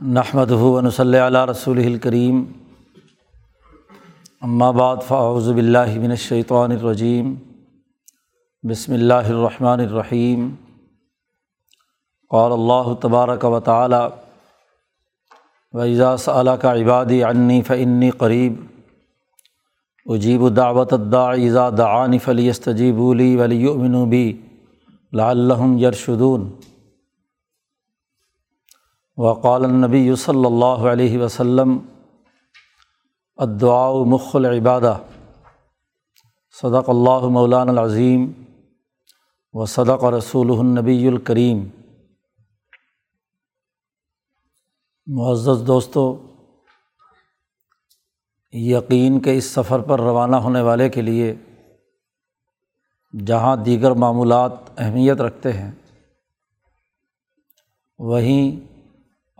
نحمد ہُون صلی علیہ رسول الکریم بعد فاعوذ باللہ من الشیطان الرجیم بسم اللہ الرحمن الرحیم قال اللہ تبارک و تعالی ویزا صلی کا عبادی عنی فنی قریب اجیب دعوت اذا دعانی فلی استجیب لی ولی بی لعلہم یرشدون وقال النبی صلی اللہ علیہ وسلم ادعاء مخ العبادہ، صدق اللہ مولان العظیم و صدق رسول النبی الکریم۔ معزز دوستو، یقین کے اس سفر پر روانہ ہونے والے کے لیے جہاں دیگر معمولات اہمیت رکھتے ہیں، وہیں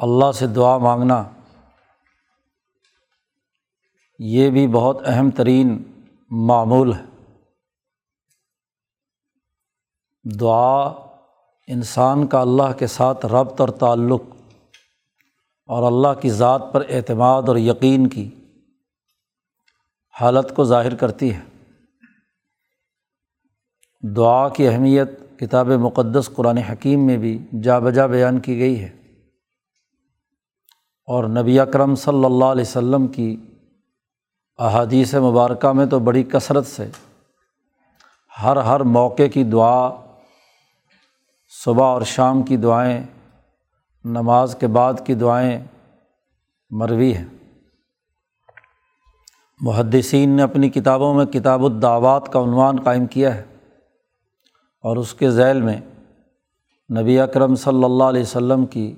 اللہ سے دعا مانگنا یہ بھی بہت اہم ترین معمول ہے۔ دعا انسان کا اللہ کے ساتھ ربط اور تعلق اور اللہ کی ذات پر اعتماد اور یقین کی حالت کو ظاہر کرتی ہے۔ دعا کی اہمیت کتاب مقدس قرآن حکیم میں بھی جا بجا بیان کی گئی ہے۔ اور نبی اکرم صلی اللہ علیہ و کی احادیث مبارکہ میں تو بڑی کثرت سے ہر ہر موقع کی دعا، صبح اور شام کی دعائیں، نماز کے بعد کی دعائیں مروی ہیں۔ محدثین نے اپنی کتابوں میں کتاب الدعوات کا عنوان قائم کیا ہے اور اس کے ذیل میں نبی اکرم صلی اللہ علیہ و کی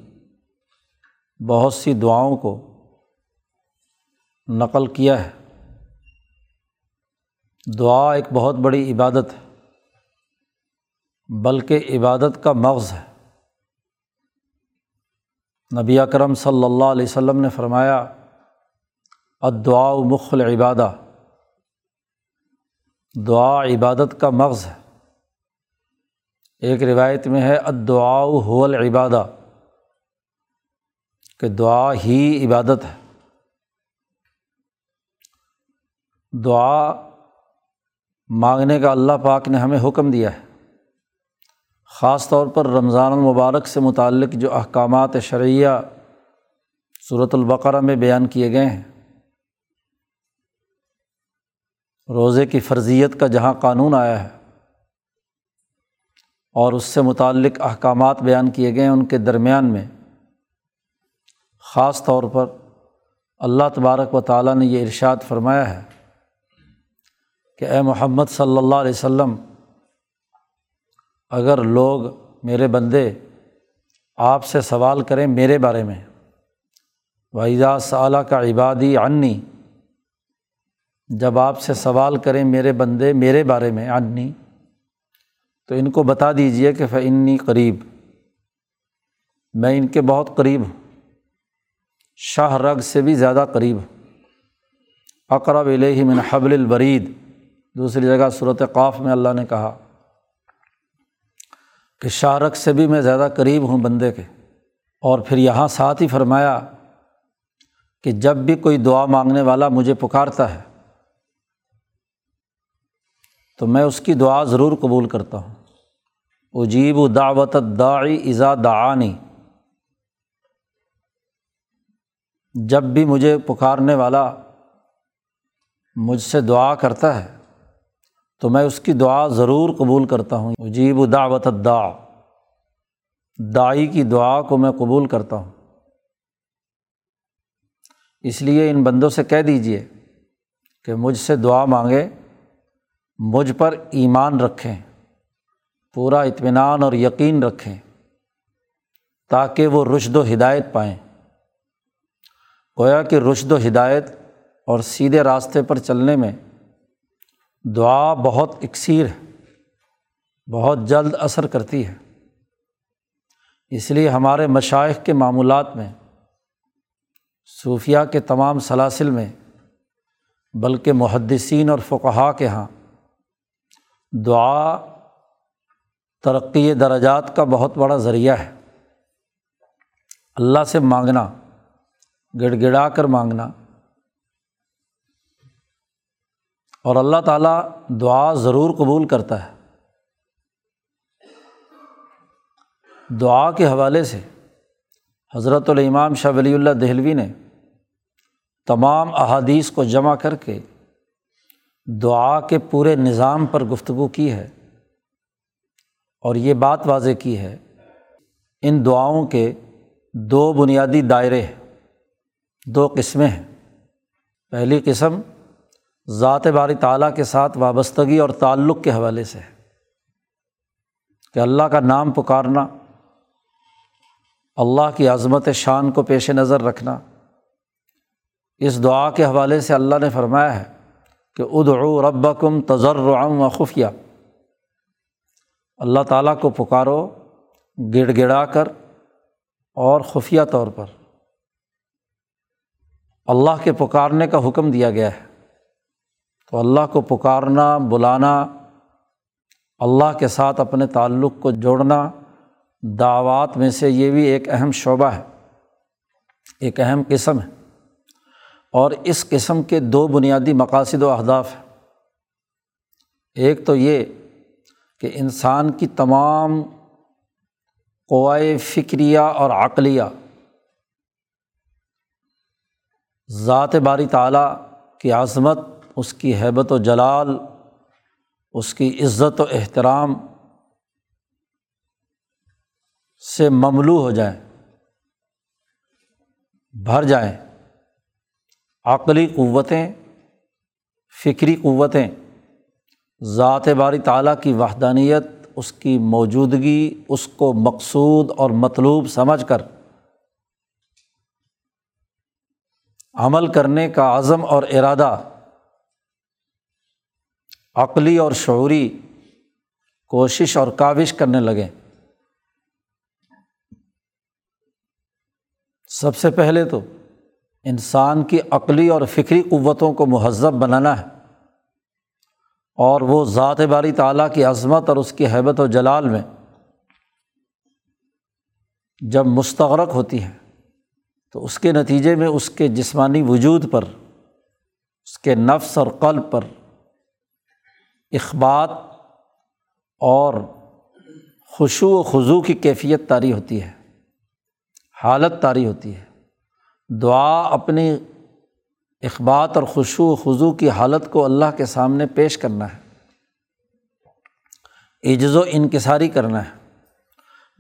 بہت سی دعاؤں کو نقل کیا ہے۔ دعا ایک بہت بڑی عبادت ہے، بلکہ عبادت کا مغز ہے۔ نبی اکرم صلی اللہ علیہ وسلم نے فرمایا ادعا مخل عبادہ دعا عبادت کا مغز ہے۔ ایک روایت میں ہے ادعا حول عبادہ کہ دعا ہی عبادت ہے۔ دعا مانگنے کا اللہ پاک نے ہمیں حکم دیا ہے۔ خاص طور پر رمضان المبارک سے متعلق جو احکامات شرعیہ صورت البقرہ میں بیان کیے گئے ہیں۔ روزے کی فرضیت کا جہاں قانون آیا ہے اور اس سے متعلق احکامات بیان کیے گئے ہیں ان کے درمیان میں خاص طور پر اللہ تبارک و تعالیٰ نے یہ ارشاد فرمایا ہے کہ اے محمد صلی اللہ علیہ و سلم اگر لوگ میرے بندے آپ سے سوال کریں میرے بارے میں وحیدہ صلی کا عبادی عنی جب آپ سے سوال کریں میرے بندے میرے بارے میں عنی تو ان کو بتا دیجیے کہ فنی قریب، میں ان کے بہت قریب ہوں۔ شاہ رگ سے بھی زیادہ قریب۔ اقرب علیہ من حبل البرید دوسری جگہ صورت قاف میں اللہ نے کہا کہ شاہ رگ سے بھی میں زیادہ قریب ہوں بندے کے۔ اور پھر یہاں ساتھ ہی فرمایا کہ جب بھی کوئی دعا مانگنے والا مجھے پکارتا ہے تو میں اس کی دعا ضرور قبول کرتا ہوں۔ اجیب و دعوت داعی ازا دعانی۔ جب بھی مجھے پکارنے والا مجھ سے دعا کرتا ہے، تو میں اس کی دعا ضرور قبول کرتا ہوں۔ عجیب و دعوت دا دائی کی دعا کو میں قبول کرتا ہوں۔ اس لیے ان بندوں سے کہہ دیجیے کہ مجھ سے دعا مانگے، مجھ پر ایمان رکھیں، پورا اطمینان اور یقین رکھیں، تاکہ وہ رشد و ہدایت پائیں۔ گویا کہ رشد و ہدایت اور سیدھے راستے پر چلنے میں دعا بہت اکثیر ہے، بہت جلد اثر کرتی ہے۔ اس لیے ہمارے مشائق کے معمولات میں صوفیہ کے تمام سلاسل میں، بلکہ محدثین اور فقہا کے یہاں دعا ترقی درجات کا بہت بڑا ذریعہ ہے۔ اللہ سے مانگنا گڑ گڑا کر مانگنا۔ اور اللہ تعالیٰ دعا ضرور قبول کرتا ہے۔ دعا کے حوالے سے حضرت الامام شاہ ولی اللہ دہلوی نے تمام احادیث کو جمع کر کے دعا کے پورے نظام پر گفتگو کی ہے۔ اور یہ بات واضح کی ہے۔ ان دعاؤں کے دو بنیادی دائرے ہیں۔ دو قسمیں ہیں۔ پہلی قسم ذات باری تعالیٰ کے ساتھ وابستگی اور تعلق کے حوالے سے ہے۔ کہ اللہ کا نام پکارنا، اللہ کی عظمت شان کو پیش نظر رکھنا، اس دعا کے حوالے سے اللہ نے فرمایا ہے کہ ادعو ربکم تجرعم و خفیہ۔ اللہ تعالیٰ کو پکارو، گڑ گڑا کر اور خفیہ طور پر۔ اللہ کے پکارنے کا حکم دیا گیا ہے۔ تو اللہ کو پکارنا، بلانا، اللہ کے ساتھ اپنے تعلق کو جوڑنا دعوات میں سے یہ بھی ایک اہم شعبہ ہے، ایک اہم قسم ہے۔ اور اس قسم کے دو بنیادی مقاصد و اہداف ہیں۔ ایک تو یہ کہ انسان کی تمام قوائے فکریہ اور عقلیہ ذات باری تعالیٰ کی عظمت، اس کی حیبت و جلال، اس کی عزت و احترام سے مملو ہو جائیں، بھر جائیں۔ عقلی قوتیں، فکری قوتیں، ذات باری تعالیٰ کی وحدانیت، اس کی موجودگی، اس کو مقصود اور مطلوب سمجھ کر عمل کرنے کا عزم اور ارادہ، عقلی اور شعوری کوشش اور کاوش کرنے لگیں سب سے پہلے تو انسان کی عقلی اور فکری قوتوں کو مہذب بنانا ہے اور وہ ذات باری تعالیٰ کی عظمت اور اس کی حیبت و جلال میں جب مستغرق ہوتی ہے تو اس کے نتیجے میں اس کے جسمانی وجود پر، اس کے نفس اور قلب پر اخبات اور خوشو و خضو کی کیفیت طاری ہوتی ہے، حالت طاری ہوتی ہے۔ دعا اپنی اخبات اور خوشو و خضو کی حالت کو اللہ کے سامنے پیش کرنا ہے۔ عجز و انکساری کرنا ہے۔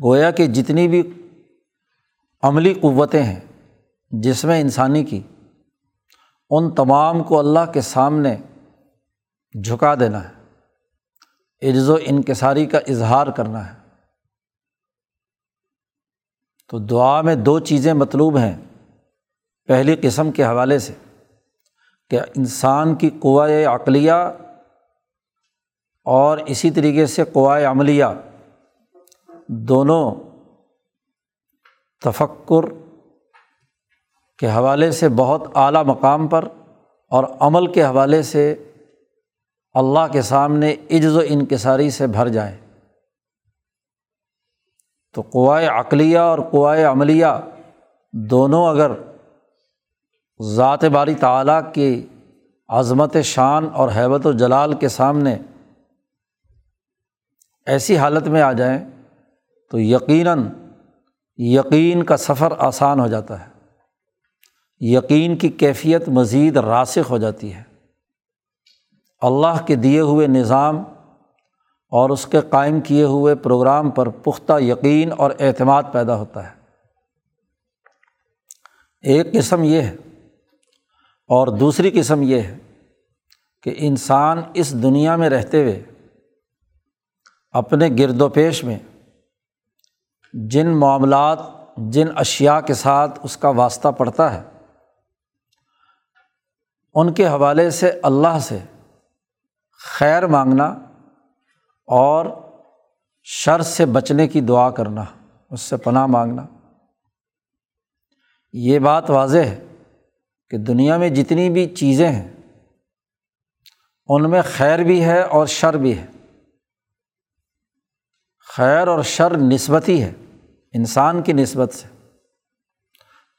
گویا کہ جتنی بھی عملی قوتیں ہیں جس میں انسانی کی، ان تمام کو اللہ کے سامنے جھکا دینا ہے۔ عجز و انکساری کا اظہار کرنا ہے۔ تو دعا میں دو چیزیں مطلوب ہیں۔ پہلی قسم کے حوالے سے کہ انسان کی قوائے عقلیہ اور اسی طریقے سے قوائے عملیہ دونوں تفکر کے حوالے سے بہت اعلیٰ مقام پر اور عمل کے حوالے سے اللہ کے سامنے عجز و انکساری سے بھر جائیں تو قوائے عقلیہ اور قوائے عملیہ دونوں اگر ذات باری تعلیٰ کی عظمت شان اور حیبت و جلال کے سامنے ایسی حالت میں آ جائیں تو یقیناً یقین کا سفر آسان ہو جاتا ہے۔ یقین کی کیفیت مزید راسخ ہو جاتی ہے۔ اللہ کے دیے ہوئے نظام اور اس کے قائم کیے ہوئے پروگرام پر پختہ یقین اور اعتماد پیدا ہوتا ہے۔ ایک قسم یہ ہے اور دوسری قسم یہ ہے کہ انسان اس دنیا میں رہتے ہوئے اپنے گرد و پیش میں جن معاملات، جن اشیا کے ساتھ اس کا واسطہ پڑتا ہے ان کے حوالے سے اللہ سے خیر مانگنا اور شر سے بچنے کی دعا کرنا، اس سے پناہ مانگنا۔ یہ بات واضح ہے کہ دنیا میں جتنی بھی چیزیں ہیں، ان میں خیر بھی ہے اور شر بھی ہے۔ خیر اور شر نسبتی ہے، انسان کی نسبت سے۔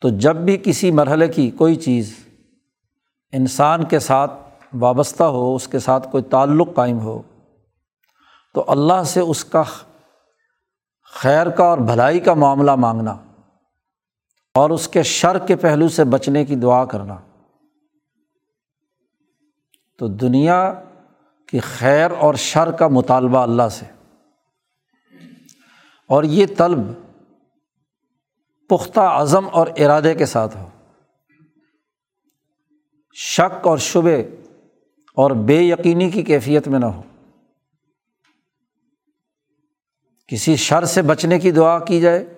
تو جب بھی کسی مرحلے کی کوئی چیز انسان کے ساتھ وابستہ ہو، اس کے ساتھ کوئی تعلق قائم ہو، تو اللہ سے اس کا خیر کا اور بھلائی کا معاملہ مانگنا اور اس کے شر کے پہلو سے بچنے کی دعا کرنا۔ تو دنیا کی خیر اور شر کا مطالبہ اللہ سے۔ اور یہ طلب پختہ عزم اور ارادے کے ساتھ ہو۔ شک اور شبے اور بے یقینی کی کیفیت میں نہ ہو۔ کسی شر سے بچنے کی دعا کی جائے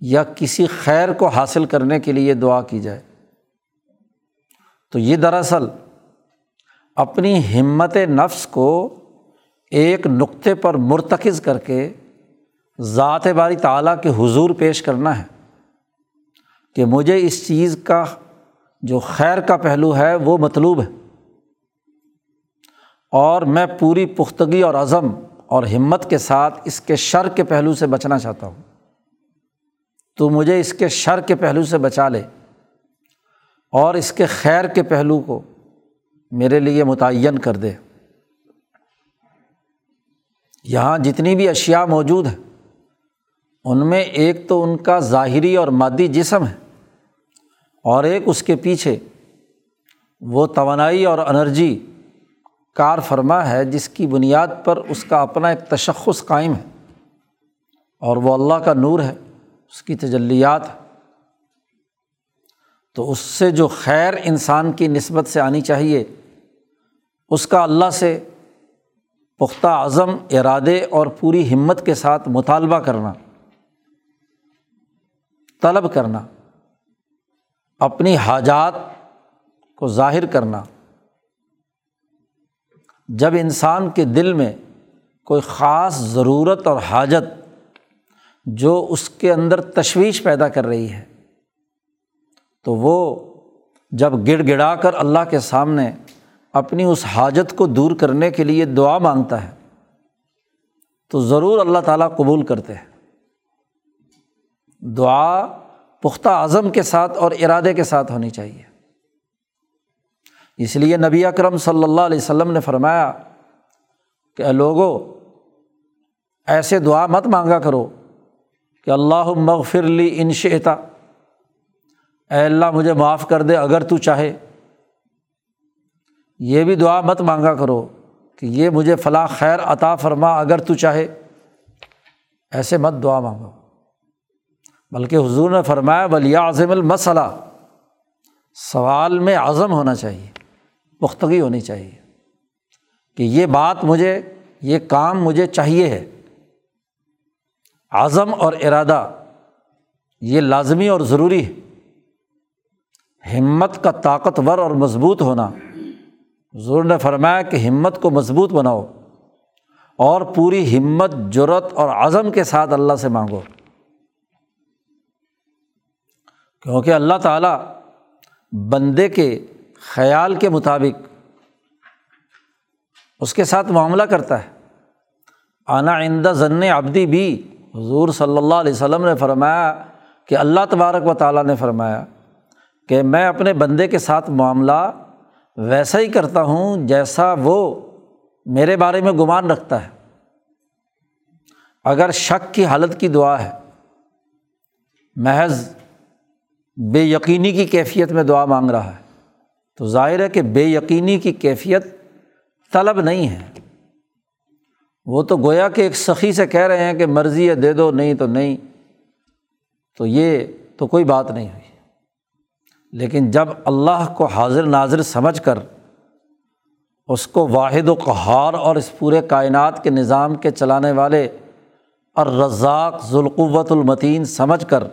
یا کسی خیر کو حاصل کرنے کے لیے دعا کی جائے۔ تو یہ دراصل اپنی ہمت نفس کو ایک نقطے پر مرتکز کر کے ذات باری تعلیٰ کے حضور پیش کرنا ہے کہ مجھے اس چیز کا جو خیر کا پہلو ہے، وہ مطلوب ہے۔ اور میں پوری پختگی اور عزم اور ہمت کے ساتھ اس کے شر کے پہلو سے بچنا چاہتا ہوں۔ تو مجھے اس کے شر کے پہلو سے بچا لے۔ اور اس کے خیر کے پہلو کو میرے لیے متعین کر دے۔ یہاں جتنی بھی اشیا موجود ہیں، ان میں ایک تو ان کا ظاہری اور مادی جسم ہے۔ اور ایک اس کے پیچھے وہ توانائی اور انرجی کار فرما ہے جس کی بنیاد پر اس کا اپنا ایک تشخص قائم ہے اور وہ اللہ کا نور ہے، اس کی تجلیات تو اس سے جو خیر انسان کی نسبت سے آنی چاہیے، اس کا اللہ سے پختہ عزم، ارادے اور پوری ہمت کے ساتھ مطالبہ کرنا، طلب کرنا۔ اپنی حاجات کو ظاہر کرنا۔ جب انسان کے دل میں کوئی خاص ضرورت اور حاجت جو اس کے اندر تشویش پیدا کر رہی ہے، تو وہ جب گڑ گڑا کر اللہ کے سامنے اپنی اس حاجت کو دور کرنے کے لیے دعا مانگتا ہے، تو ضرور اللہ تعالیٰ قبول کرتے ہیں۔ دعا پختہ اعظم کے ساتھ اور ارادے کے ساتھ ہونی چاہیے۔ اس لیے نبی اکرم صلی اللہ علیہ وسلم نے فرمایا کہ لوگو، ایسے دعا مت مانگا کرو کہ اللہ مغفر لی انشتا اے اللہ مجھے معاف کر دے اگر تو چاہے۔ یہ بھی دعا مت مانگا کرو کہ یہ مجھے فلاں خیر عطا فرما اگر تو چاہے۔ ایسے مت دعا مانگو۔ بلکہ حضور نے فرمایا ولی عظم المسئلہ سوال میں عزم ہونا چاہیے، پختگی ہونی چاہیے کہ یہ بات مجھے، یہ کام مجھے چاہیے ہے۔ عزم اور ارادہ، یہ لازمی اور ضروری ہے۔ ہمت کا طاقتور اور مضبوط ہونا۔ حضور نے فرمایا کہ ہمت کو مضبوط بناؤ اور پوری ہمت جرت اور عزم کے ساتھ اللہ سے مانگو۔ کیونکہ اللہ تعالیٰ بندے کے خیال کے مطابق اس کے ساتھ معاملہ کرتا ہے۔ آنا آئندہ ضن ابدی بھی حضور صلی اللہ علیہ وسلم نے فرمایا کہ اللہ تبارک و تعالیٰ نے فرمایا کہ میں اپنے بندے کے ساتھ معاملہ ویسا ہی کرتا ہوں جیسا وہ میرے بارے میں گمان رکھتا ہے۔ اگر شک کی حالت کی دعا ہے، محض بے یقینی کی کیفیت میں دعا مانگ رہا ہے۔ تو ظاہر ہے کہ بے یقینی کی کیفیت طلب نہیں ہے۔ وہ تو گویا کہ ایک سخی سے کہہ رہے ہیں کہ مرضی ہے دے دو، نہیں تو نہیں۔ تو یہ تو کوئی بات نہیں ہوئی۔ لیکن جب اللہ کو حاضر ناظر سمجھ کر اس کو واحد و قہار اور اس پورے کائنات کے نظام کے چلانے والے اور رزاق ذوالقوت المتین سمجھ کر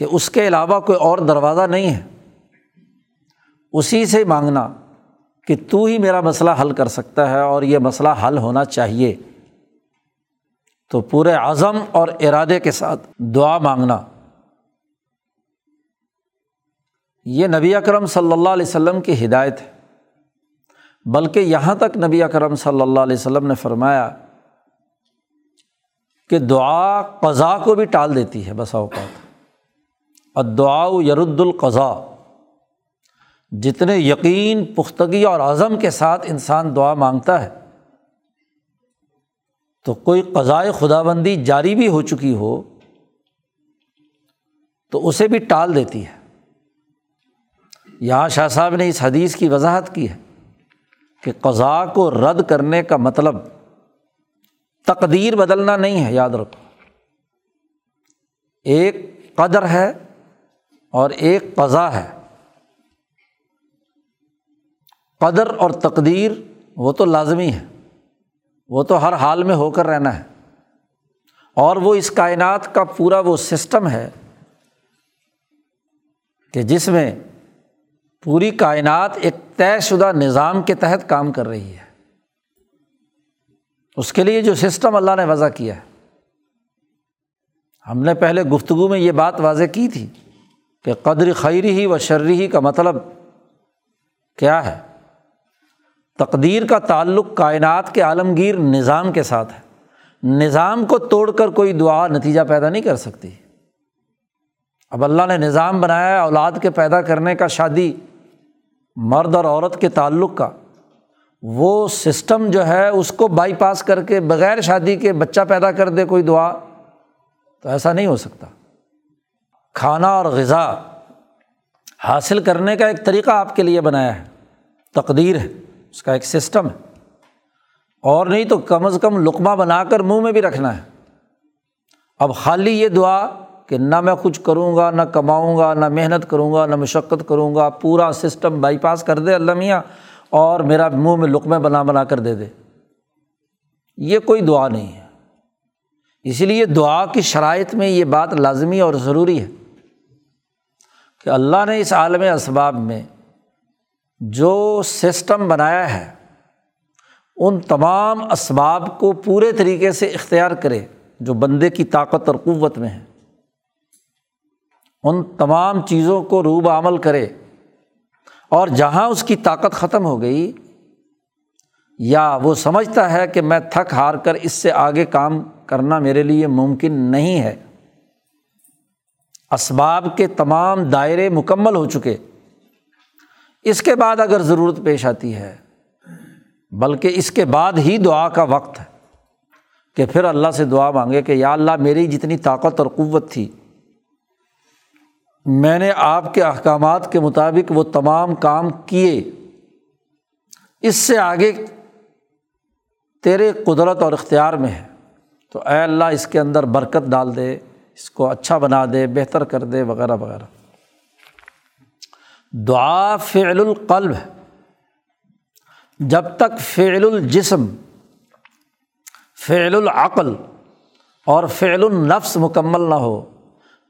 کہ اس کے علاوہ کوئی اور دروازہ نہیں ہے۔ اسی سے مانگنا کہ تو ہی میرا مسئلہ حل کر سکتا ہے اور یہ مسئلہ حل ہونا چاہیے۔ تو پورے عزم اور ارادے کے ساتھ دعا مانگنا۔ یہ نبی اکرم صلی اللہ علیہ وسلم کی ہدایت ہے۔ بلکہ یہاں تک نبی اکرم صلی اللہ علیہ وسلم نے فرمایا کہ دعا قضا کو بھی ٹال دیتی ہے، بسا اوقات۔ ادعا یرد القضا جتنے یقین، پختگی اور عزم کے ساتھ انسان دعا مانگتا ہے، تو کوئی قضائے خدا بندی جاری بھی ہو چکی ہو، تو اسے بھی ٹال دیتی ہے۔ یہاں شاہ صاحب نے اس حدیث کی وضاحت کی ہے کہ قضاء کو رد کرنے کا مطلب تقدیر بدلنا نہیں ہے، یاد رکھو۔ ایک قدر ہے اور ایک قضا ہے۔ قدر اور تقدیر وہ تو لازمی ہے۔ وہ تو ہر حال میں ہو کر رہنا ہے۔ اور وہ اس کائنات کا پورا وہ سسٹم ہے کہ جس میں پوری کائنات ایک طے شدہ نظام کے تحت کام کر رہی ہے۔ اس کے لیے جو سسٹم اللہ نے وضع کیا ہے۔ ہم نے پہلے گفتگو میں یہ بات واضح کی تھی۔ کہ قدر خیری ہی و شرری ہی کا مطلب کیا ہے؟ تقدیر کا تعلق کائنات کے عالمگیر نظام کے ساتھ ہے۔ نظام کو توڑ کر کوئی دعا نتیجہ پیدا نہیں کر سکتی۔ اب اللہ نے نظام بنایا، اولاد کے پیدا کرنے کا، شادی، مرد اور عورت کے تعلق کا۔ وہ سسٹم جو ہے، اس کو بائی پاس کر کے بغیر شادی کے بچہ پیدا کر دے کوئی دعا تو ایسا نہیں ہو سکتا۔ کھانا اور غذا حاصل کرنے کا ایک طریقہ آپ کے لیے بنایا ہے، تقدیر ہے، اس کا ایک سسٹم ہے۔ اور نہیں تو کم از کم لقمہ بنا کر منہ میں بھی رکھنا ہے۔ اب خالی یہ دعا کہ نہ میں کچھ کروں گا، نہ کماؤں گا، نہ محنت کروں گا، نہ مشقت کروں گا، پورا سسٹم بائی پاس کر دے اللہ میاں، اور میرا منہ میں لقمے بنا بنا کر دے دے۔ یہ کوئی دعا نہیں ہے۔ اسی لیے دعا کی شرائط میں یہ بات لازمی اور ضروری ہے کہ اللہ نے اس عالم اسباب میں جو سسٹم بنایا ہے، ان تمام اسباب کو پورے طریقے سے اختیار کرے جو بندے کی طاقت اور قوت میں ہے ان تمام چیزوں کو روب عمل کرے اور جہاں اس کی طاقت ختم ہو گئی، یا وہ سمجھتا ہے کہ میں تھک ہار کر اس سے آگے کام کرنا میرے لیے ممکن نہیں ہے۔ اسباب کے تمام دائرے مکمل ہو چکے۔ اس کے بعد اگر ضرورت پیش آتی ہے، بلکہ اس کے بعد ہی دعا کا وقت ہے کہ پھر اللہ سے دعا مانگے کہ یا اللہ میری جتنی طاقت اور قوت تھی، میں نے آپ کے احکامات کے مطابق وہ تمام کام کیے۔ اس سے آگے تیرے قدرت اور اختیار میں ہے۔ تو اے اللہ اس کے اندر برکت ڈال دے، اس کو اچھا بنا دے، بہتر کر دے، وغیرہ وغیرہ۔ دعا فعل القلب۔ ہے جب تک فعل الجسم، فعل العقل اور فعل النفس مکمل نہ ہو،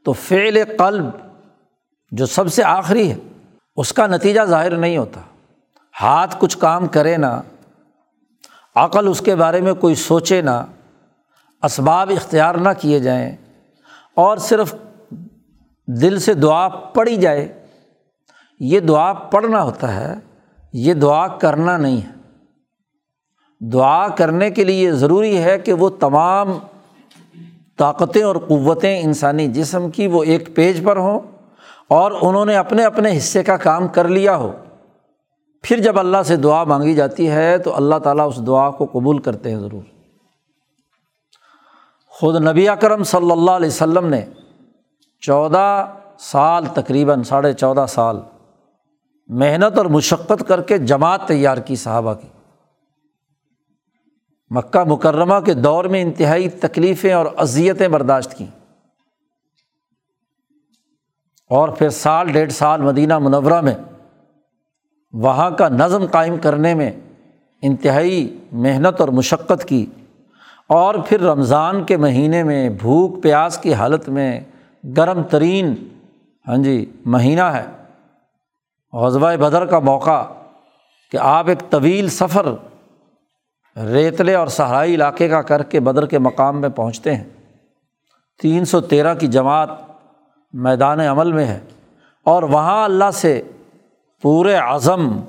تو فعل قلب جو سب سے آخری ہے، اس کا نتیجہ ظاہر نہیں ہوتا۔ ہاتھ کچھ کام کرے نہ عقل اس کے بارے میں کوئی سوچے نہ اسباب اختیار نہ کیے جائیں اور صرف دل سے دعا پڑھی جائے، یہ دعا پڑھنا ہوتا ہے، یہ دعا کرنا نہیں ہے۔ دعا کرنے کے لیے ضروری ہے کہ وہ تمام طاقتیں اور قوتیں انسانی جسم کی وہ ایک پیج پر ہوں اور انہوں نے اپنے اپنے حصے کا کام کر لیا ہو۔ پھر جب اللہ سے دعا مانگی جاتی ہے تو اللہ تعالیٰ اس دعا کو قبول کرتے ہیں ضرور۔ خود نبی اکرم صلی اللہ علیہ وسلم نے چودہ سال، تقریباً ساڑھے چودہ سال محنت اور مشقت کر کے جماعت تیار کی صحابہ کی۔ مکہ مکرمہ کے دور میں انتہائی تکلیفیں اور اذیتیں برداشت کیں۔ اور پھر سال، ڈیڑھ سال مدینہ منورہ میں وہاں کا نظم قائم کرنے میں انتہائی محنت اور مشقت کی۔ اور پھر رمضان کے مہینے میں بھوک پیاس کی حالت میں گرم ترین ہاں جی مہینہ ہے۔ غزبۂ بدر کا موقع کہ آپ ایک طویل سفر ریتلے اور صحرائی علاقے کا کر کے بدر کے مقام میں پہنچتے ہیں۔ تین سو تیرہ کی جماعت میدان عمل میں ہے اور وہاں اللہ سے پورے عزم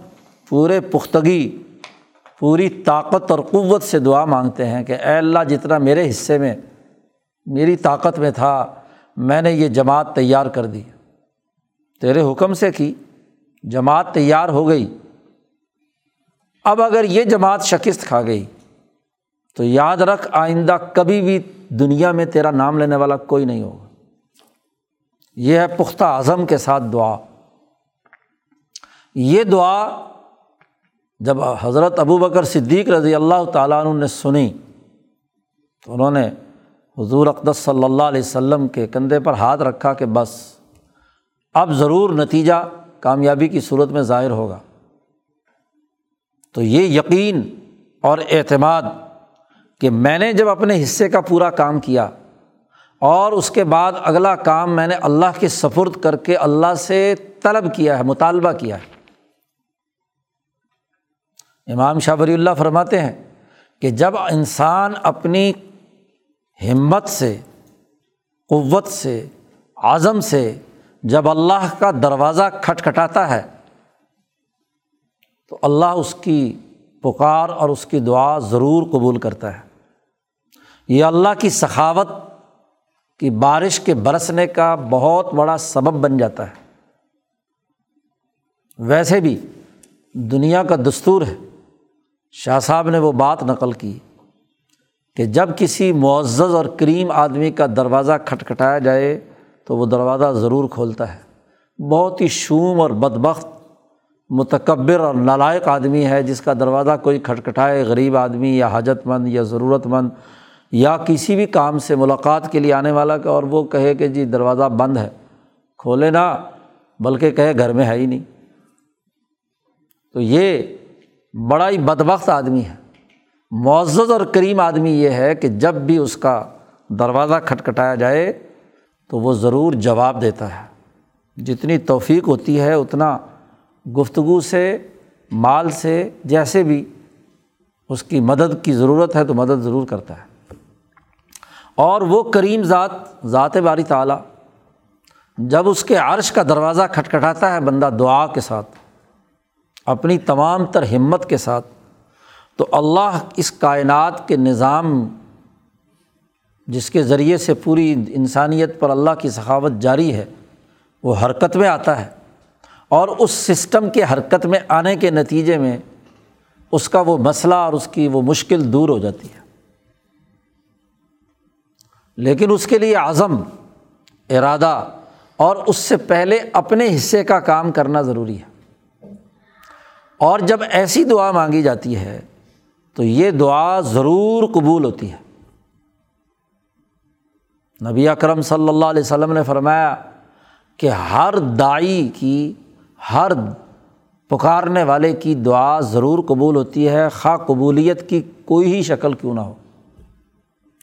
پورے پختگی پوری طاقت اور قوت سے دعا مانگتے ہیں کہ اے اللہ جتنا میرے حصے میں میری طاقت میں تھا، میں نے یہ جماعت تیار کر دی۔ تیرے حکم سے کی، جماعت تیار ہو گئی۔ اب اگر یہ جماعت شکست کھا گئی، تو یاد رکھ آئندہ کبھی بھی دنیا میں تیرا نام لینے والا کوئی نہیں ہوگا۔ یہ ہے پختہ اعظم کے ساتھ دعا۔ یہ دعا جب حضرت ابو بکر صدیق رضی اللہ تعالیٰ عنہ نے سنی تو انہوں نے حضور اقدس صلی اللہ علیہ وسلم کے کندھے پر ہاتھ رکھا کہ بس، اب ضرور نتیجہ کامیابی کی صورت میں ظاہر ہوگا۔ تو یہ یقین اور اعتماد کہ میں نے جب اپنے حصے کا پورا کام کیا اور اس کے بعد اگلا کام میں نے اللہ کے سفرد کر کے اللہ سے طلب کیا ہے، مطالبہ کیا ہے امام شاہ ولی اللہ فرماتے ہیں کہ جب انسان اپنی ہمت سے، قوت سے، عزم سے جب اللہ کا دروازہ کھٹکھٹاتا ہے، تو اللہ اس کی پکار اور اس کی دعا ضرور قبول کرتا ہے۔ یہ اللہ کی سخاوت کی بارش کے برسنے کا بہت بڑا سبب بن جاتا ہے۔ ویسے بھی دنیا کا دستور ہے شاہ صاحب نے وہ بات نقل کی کہ جب کسی معزز اور کریم آدمی کا دروازہ کھٹکھٹایا جائے تو وہ دروازہ ضرور کھولتا ہے۔ بہت ہی شوم اور بدبخت، متکبر اور نالائق آدمی ہے جس کا دروازہ کوئی کھٹکھٹائے، غریب آدمی یا حاجت مند یا ضرورت مند یا کسی بھی کام سے ملاقات کے لیے آنے والا کہ اور وہ کہے کہ جی دروازہ بند ہے، کھولے نا بلکہ کہے گھر میں ہے ہی نہیں۔ تو یہ بڑا ہی بدبخت آدمی ہے۔ معزز اور کریم آدمی یہ ہے کہ جب بھی اس کا دروازہ کھٹکھٹایا جائے تو وہ ضرور جواب دیتا ہے۔ جتنی توفیق ہوتی ہے، اتنا گفتگو سے، مال سے، جیسے بھی اس کی مدد کی ضرورت ہے تو مدد ضرور کرتا ہے۔ اور وہ کریم ذات ذات باری تعلیٰ جب اس کے عرش کا دروازہ کھٹکھٹاتا ہے، بندہ دعا کے ساتھ اپنی تمام تر ہمت کے ساتھ، تو اللہ اس کائنات کے نظام جس کے ذریعے سے پوری انسانیت پر اللہ کی سخاوت جاری ہے، وہ حرکت میں آتا ہے۔ اور اس سسٹم کے حرکت میں آنے کے نتیجے میں اس کا وہ مسئلہ اور اس کی وہ مشکل دور ہو جاتی ہے۔ لیکن اس کے لیے عزم، ارادہ اور اس سے پہلے اپنے حصے کا کام کرنا ضروری ہے۔ اور جب ایسی دعا مانگی جاتی ہے، تو یہ دعا ضرور قبول ہوتی ہے۔ نبی اکرم صلی اللہ علیہ وسلم نے فرمایا کہ ہر دائی کی، ہر پکارنے والے کی دعا ضرور قبول ہوتی ہے۔ خواہ قبولیت کی کوئی ہی شکل کیوں نہ ہو۔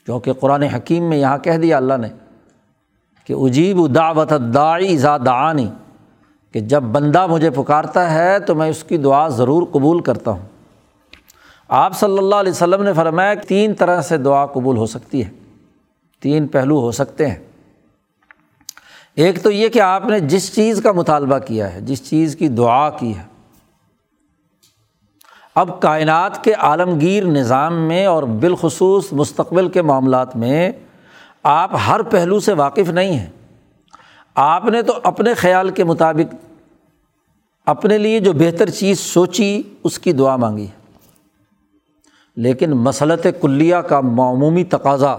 کیونکہ قرآن حکیم میں یہاں کہہ دیا اللہ نے کہ اجیب دعوت داعی دعانی۔ کہ جب بندہ مجھے پکارتا ہے تو میں اس کی دعا ضرور قبول کرتا ہوں۔ آپ صلی اللہ علیہ وسلم نے فرمایا کہ تین طرح سے دعا قبول ہو سکتی ہے۔ تین پہلو ہو سکتے ہیں۔ ایک تو یہ کہ آپ نے جس چیز کا مطالبہ کیا ہے، جس چیز کی دعا کی ہے۔ اب کائنات کے عالمگیر نظام میں اور بالخصوص مستقبل کے معاملات میں آپ ہر پہلو سے واقف نہیں ہیں۔ آپ نے تو اپنے خیال کے مطابق اپنے لیے جو بہتر چیز سوچی اس کی دعا مانگی ہے۔ لیکن مسلط کلیہ کا معمومی تقاضا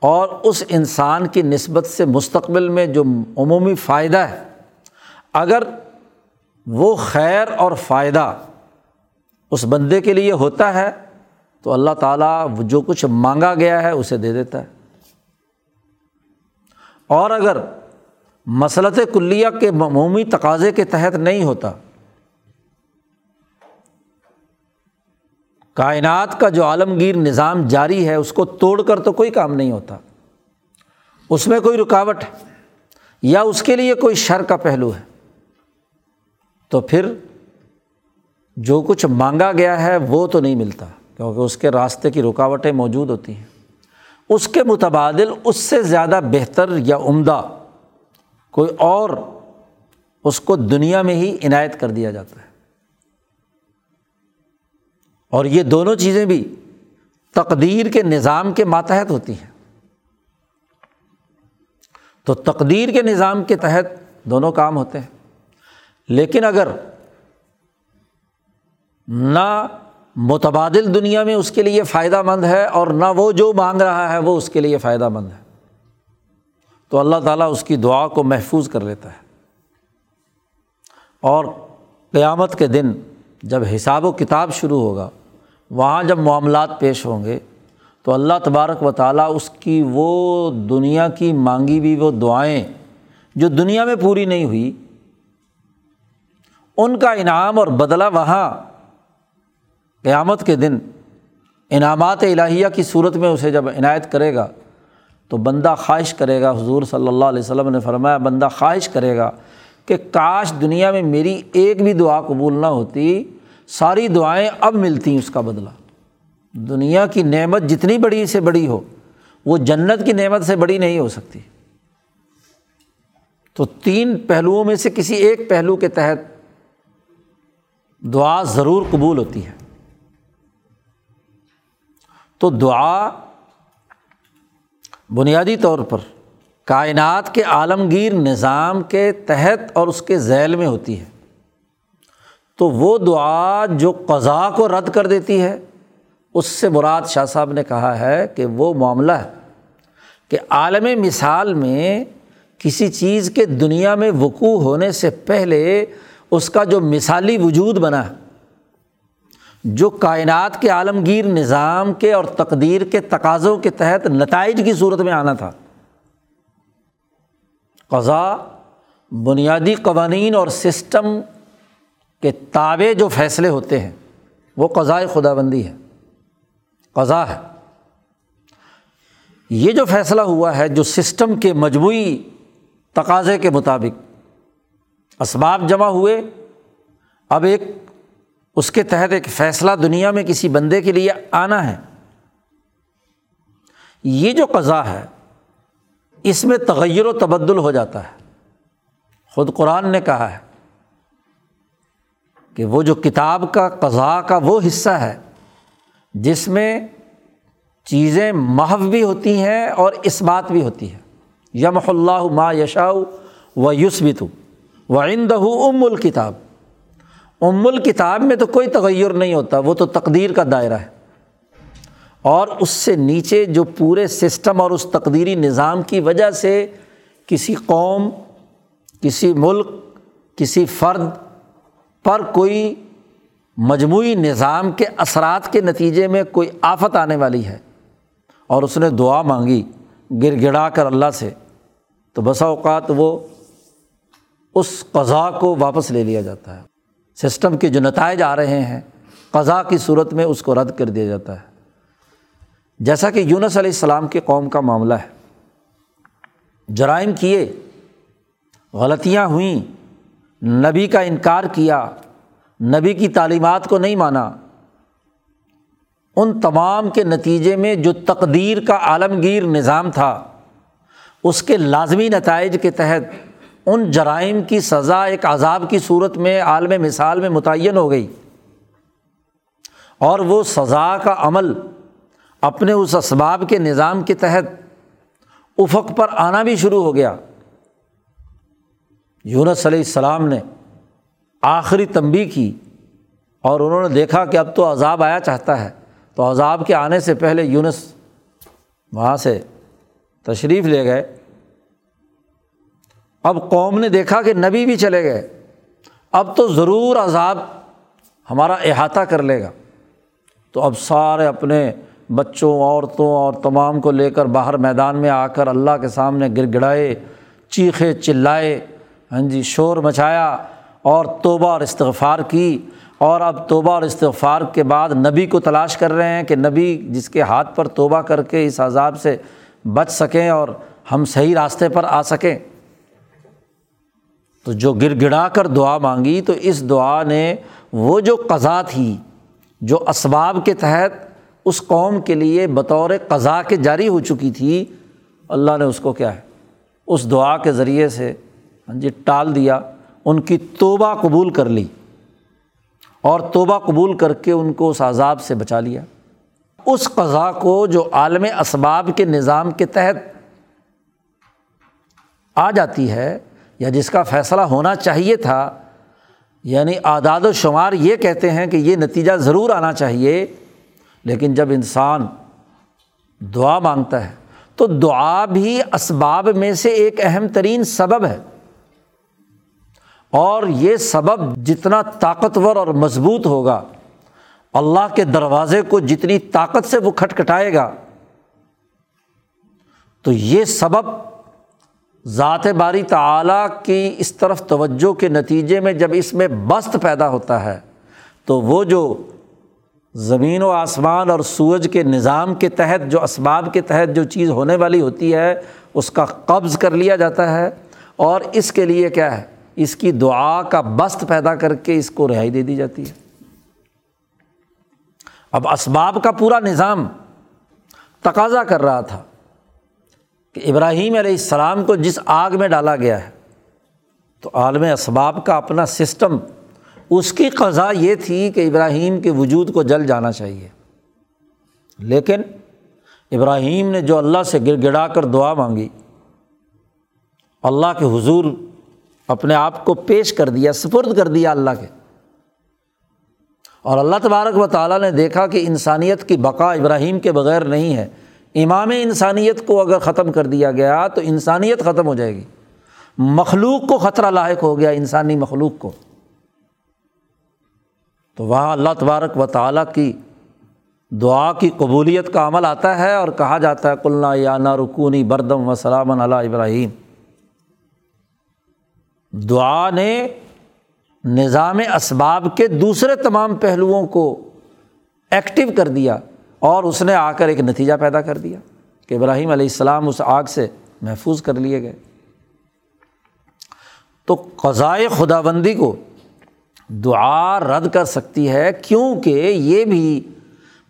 اور اس انسان کی نسبت سے مستقبل میں جو عمومی فائدہ ہے، اگر وہ خیر اور فائدہ اس بندے کے لیے ہوتا ہے تو اللہ تعالیٰ جو کچھ مانگا گیا ہے اسے دے دیتا ہے۔ اور اگر مسلط کلیہ کے عمومی تقاضے کے تحت نہیں ہوتا، کائنات کا جو عالمگیر نظام جاری ہے، اس کو توڑ کر تو کوئی کام نہیں ہوتا۔ اس میں کوئی رکاوٹ ہے یا اس کے لیے کوئی شر کا پہلو ہے؟ تو پھر جو کچھ مانگا گیا ہے، وہ تو نہیں ملتا، کیونکہ اس کے راستے کی رکاوٹیں موجود ہوتی ہیں۔ اس کے متبادل اس سے زیادہ بہتر یا عمدہ کوئی اور اس کو دنیا میں ہی عنایت کر دیا جاتا ہے۔ اور یہ دونوں چیزیں بھی تقدیر کے نظام کے ماتحت ہوتی ہیں۔ تو تقدیر کے نظام کے تحت دونوں کام ہوتے ہیں۔ لیکن اگر نہ متبادل دنیا میں اس کے لیے فائدہ مند ہے اور نہ وہ جو مانگ رہا ہے وہ اس کے لیے فائدہ مند ہے۔ تو اللہ تعالیٰ اس کی دعا کو محفوظ کر لیتا ہے۔ اور قیامت کے دن جب حساب و کتاب شروع ہوگا، وہاں جب معاملات پیش ہوں گے، تو اللہ تبارک و تعالیٰ اس کی وہ دنیا کی مانگی ہوئی وہ دعائیں جو دنیا میں پوری نہیں ہوئی، ان کا انعام اور بدلہ وہاں قیامت کے دن انعامات الہیہ کی صورت میں اسے جب عنایت کرے گا تو بندہ خواہش کرے گا، حضور صلی اللہ علیہ وسلم نے فرمایا، بندہ خواہش کرے گا کہ کاش دنیا میں میری ایک بھی دعا قبول نہ ہوتی، ساری دعائیں اب ملتی اس کا بدلہ۔ دنیا کی نعمت جتنی بڑی سے بڑی ہو، وہ جنت کی نعمت سے بڑی نہیں ہو سکتی۔ تو تین پہلوؤں میں سے کسی ایک پہلو کے تحت دعا ضرور قبول ہوتی ہے۔ تو دعا بنیادی طور پر کائنات کے عالمگیر نظام کے تحت اور اس کے ذیل میں ہوتی ہے۔ تو وہ دعا جو قضا کو رد کر دیتی ہے، اس سے مراد شاہ صاحب نے کہا ہے کہ وہ معاملہ ہے کہ عالم مثال میں کسی چیز کے دنیا میں وقوع ہونے سے پہلے اس کا جو مثالی وجود بنا ہے جو کائنات کے عالمگیر نظام کے اور تقدیر کے تقاضوں کے تحت نتائج کی صورت میں آنا تھا۔ قضا، بنیادی قوانین اور سسٹم کے تابع جو فیصلے ہوتے ہیں، وہ قضائے خدا بندی ہے قضا ہے۔ یہ جو فیصلہ ہوا ہے، جو سسٹم کے مجموعی تقاضے کے مطابق اسباب جمع ہوئے، اب ایک اس کے تحت ایک فیصلہ دنیا میں کسی بندے کے لیے آنا ہے۔ یہ جو قضا ہے، اس میں تغیر و تبدل ہو جاتا ہے۔ خود قرآن نے کہا ہے کہ وہ جو کتاب کا، قضا کا وہ حصہ ہے، جس میں چیزیں محو بھی ہوتی ہیں اور اس بات بھی ہوتی ہے۔ یم اللہ ما یشاؤ و یوسبت و عند ام الکتاب۔ ام الکتاب میں تو کوئی تغیر نہیں ہوتا، وہ تو تقدیر کا دائرہ ہے۔ اور اس سے نیچے جو پورے سسٹم اور اس تقدیری نظام کی وجہ سے کسی قوم، کسی ملک، کسی فرد پر کوئی مجموعی نظام کے اثرات کے نتیجے میں کوئی آفت آنے والی ہے۔ اور اس نے دعا مانگی گر گڑا کر اللہ سے، تو بسا اوقات وہ اس قضا کو واپس لے لیا جاتا ہے۔ سسٹم کے جو نتائج آ رہے ہیں قضا کی صورت میں اس کو رد کر دیا جاتا ہے۔ جیسا کہ یونس علیہ السلام کے قوم کا معاملہ ہے۔ جرائم کیے، غلطیاں ہوئیں، نبی کا انکار کیا، نبی کی تعلیمات کو نہیں مانا۔ ان تمام کے نتیجے میں جو تقدیر کا عالمگیر نظام تھا، اس کے لازمی نتائج کے تحت ان جرائم کی سزا ایک عذاب کی صورت میں عالم مثال میں متعین ہو گئی اور وہ سزا کا عمل اپنے اس اسباب کے نظام کے تحت افق پر آنا بھی شروع ہو گیا۔ یونس علیہ السلام نے آخری تنبی کی اور انہوں نے دیکھا کہ اب تو عذاب آیا چاہتا ہے۔ تو عذاب کے آنے سے پہلے یونس وہاں سے تشریف لے گئے۔ اب قوم نے دیکھا کہ نبی بھی چلے گئے۔ اب تو ضرور عذاب ہمارا احاطہ کر لے گا۔ تو اب سارے اپنے بچوں، عورتوں اور تمام کو لے کر باہر میدان میں آ کر اللہ کے سامنے گر گڑائے چیخے، چلائے ہاں جی شور مچایا اور توبہ اور استغفار کی۔ اور اب توبہ اور استغفار کے بعد نبی کو تلاش کر رہے ہیں کہ نبی جس کے ہاتھ پر توبہ کر کے اس عذاب سے بچ سکیں اور ہم صحیح راستے پر آ سکیں۔ تو جو گر گڑا کر دعا مانگی تو اس دعا نے وہ جو قضا تھی، جو اسباب کے تحت اس قوم کے لیے بطور قضا کے جاری ہو چکی تھی، اللہ نے اس کو کیا ہے، اس دعا کے ذریعے سے ہاں جی ٹال دیا، ان کی توبہ قبول کر لی۔ اور توبہ قبول کر کے ان کو اس عذاب سے بچا لیا۔ اس قضا کو جو عالم اسباب کے نظام کے تحت آ جاتی ہے یا جس کا فیصلہ ہونا چاہیے تھا یعنی اعداد و شمار یہ کہتے ہیں کہ یہ نتیجہ ضرور آنا چاہیے، لیکن جب انسان دعا مانگتا ہے، تو دعا بھی اسباب میں سے ایک اہم ترین سبب ہے۔ اور یہ سبب جتنا طاقتور اور مضبوط ہوگا، اللہ کے دروازے کو جتنی طاقت سے وہ کھٹکھٹائے گا، تو یہ سبب ذات باری تعلیٰ کی اس طرف توجہ کے نتیجے میں جب اس میں بست پیدا ہوتا ہے، تو وہ جو زمین و آسمان اور سورج کے نظام کے تحت، جو اسباب کے تحت جو چیز ہونے والی ہوتی ہے، اس کا قبض کر لیا جاتا ہے۔ اور اس کے لیے کیا ہے؟ اس کی دعا کا بست پیدا کر کے اس کو رہائی دے دی جاتی ہے۔ اب اسباب کا پورا نظام تقاضا کر رہا تھا۔ کہ ابراہیم علیہ السلام کو جس آگ میں ڈالا گیا ہے، تو عالم اسباب کا اپنا سسٹم، اس کی قضا یہ تھی کہ ابراہیم کے وجود کو جل جانا چاہیے۔ لیکن ابراہیم نے جو اللہ سے گر گڑا کر دعا مانگی، اللہ کے حضور اپنے آپ کو پیش کر دیا، سپرد کر دیا اللہ کے۔ اور اللہ تبارک و تعالیٰ نے دیکھا کہ انسانیت کی بقا ابراہیم کے بغیر نہیں ہے۔ امام انسانیت کو اگر ختم کر دیا گیا تو انسانیت ختم ہو جائے گی۔ مخلوق کو خطرہ لاحق ہو گیا انسانی مخلوق کو۔ تو وہاں اللہ تبارک و تعالیٰ کی دعا کی قبولیت کا عمل آتا ہے اور کہا جاتا ہے کلنا یا نا رکونی بردم و سلام علیہ ابراہیم۔ دعا نے نظام اسباب کے دوسرے تمام پہلوؤں کو ایکٹیو کر دیا۔ اور اس نے آ کر ایک نتیجہ پیدا کر دیا کہ ابراہیم علیہ السلام اس آگ سے محفوظ کر لیے گئے۔ تو قضائے خدا بندی کو دعا رد کر سکتی ہے کیونکہ یہ بھی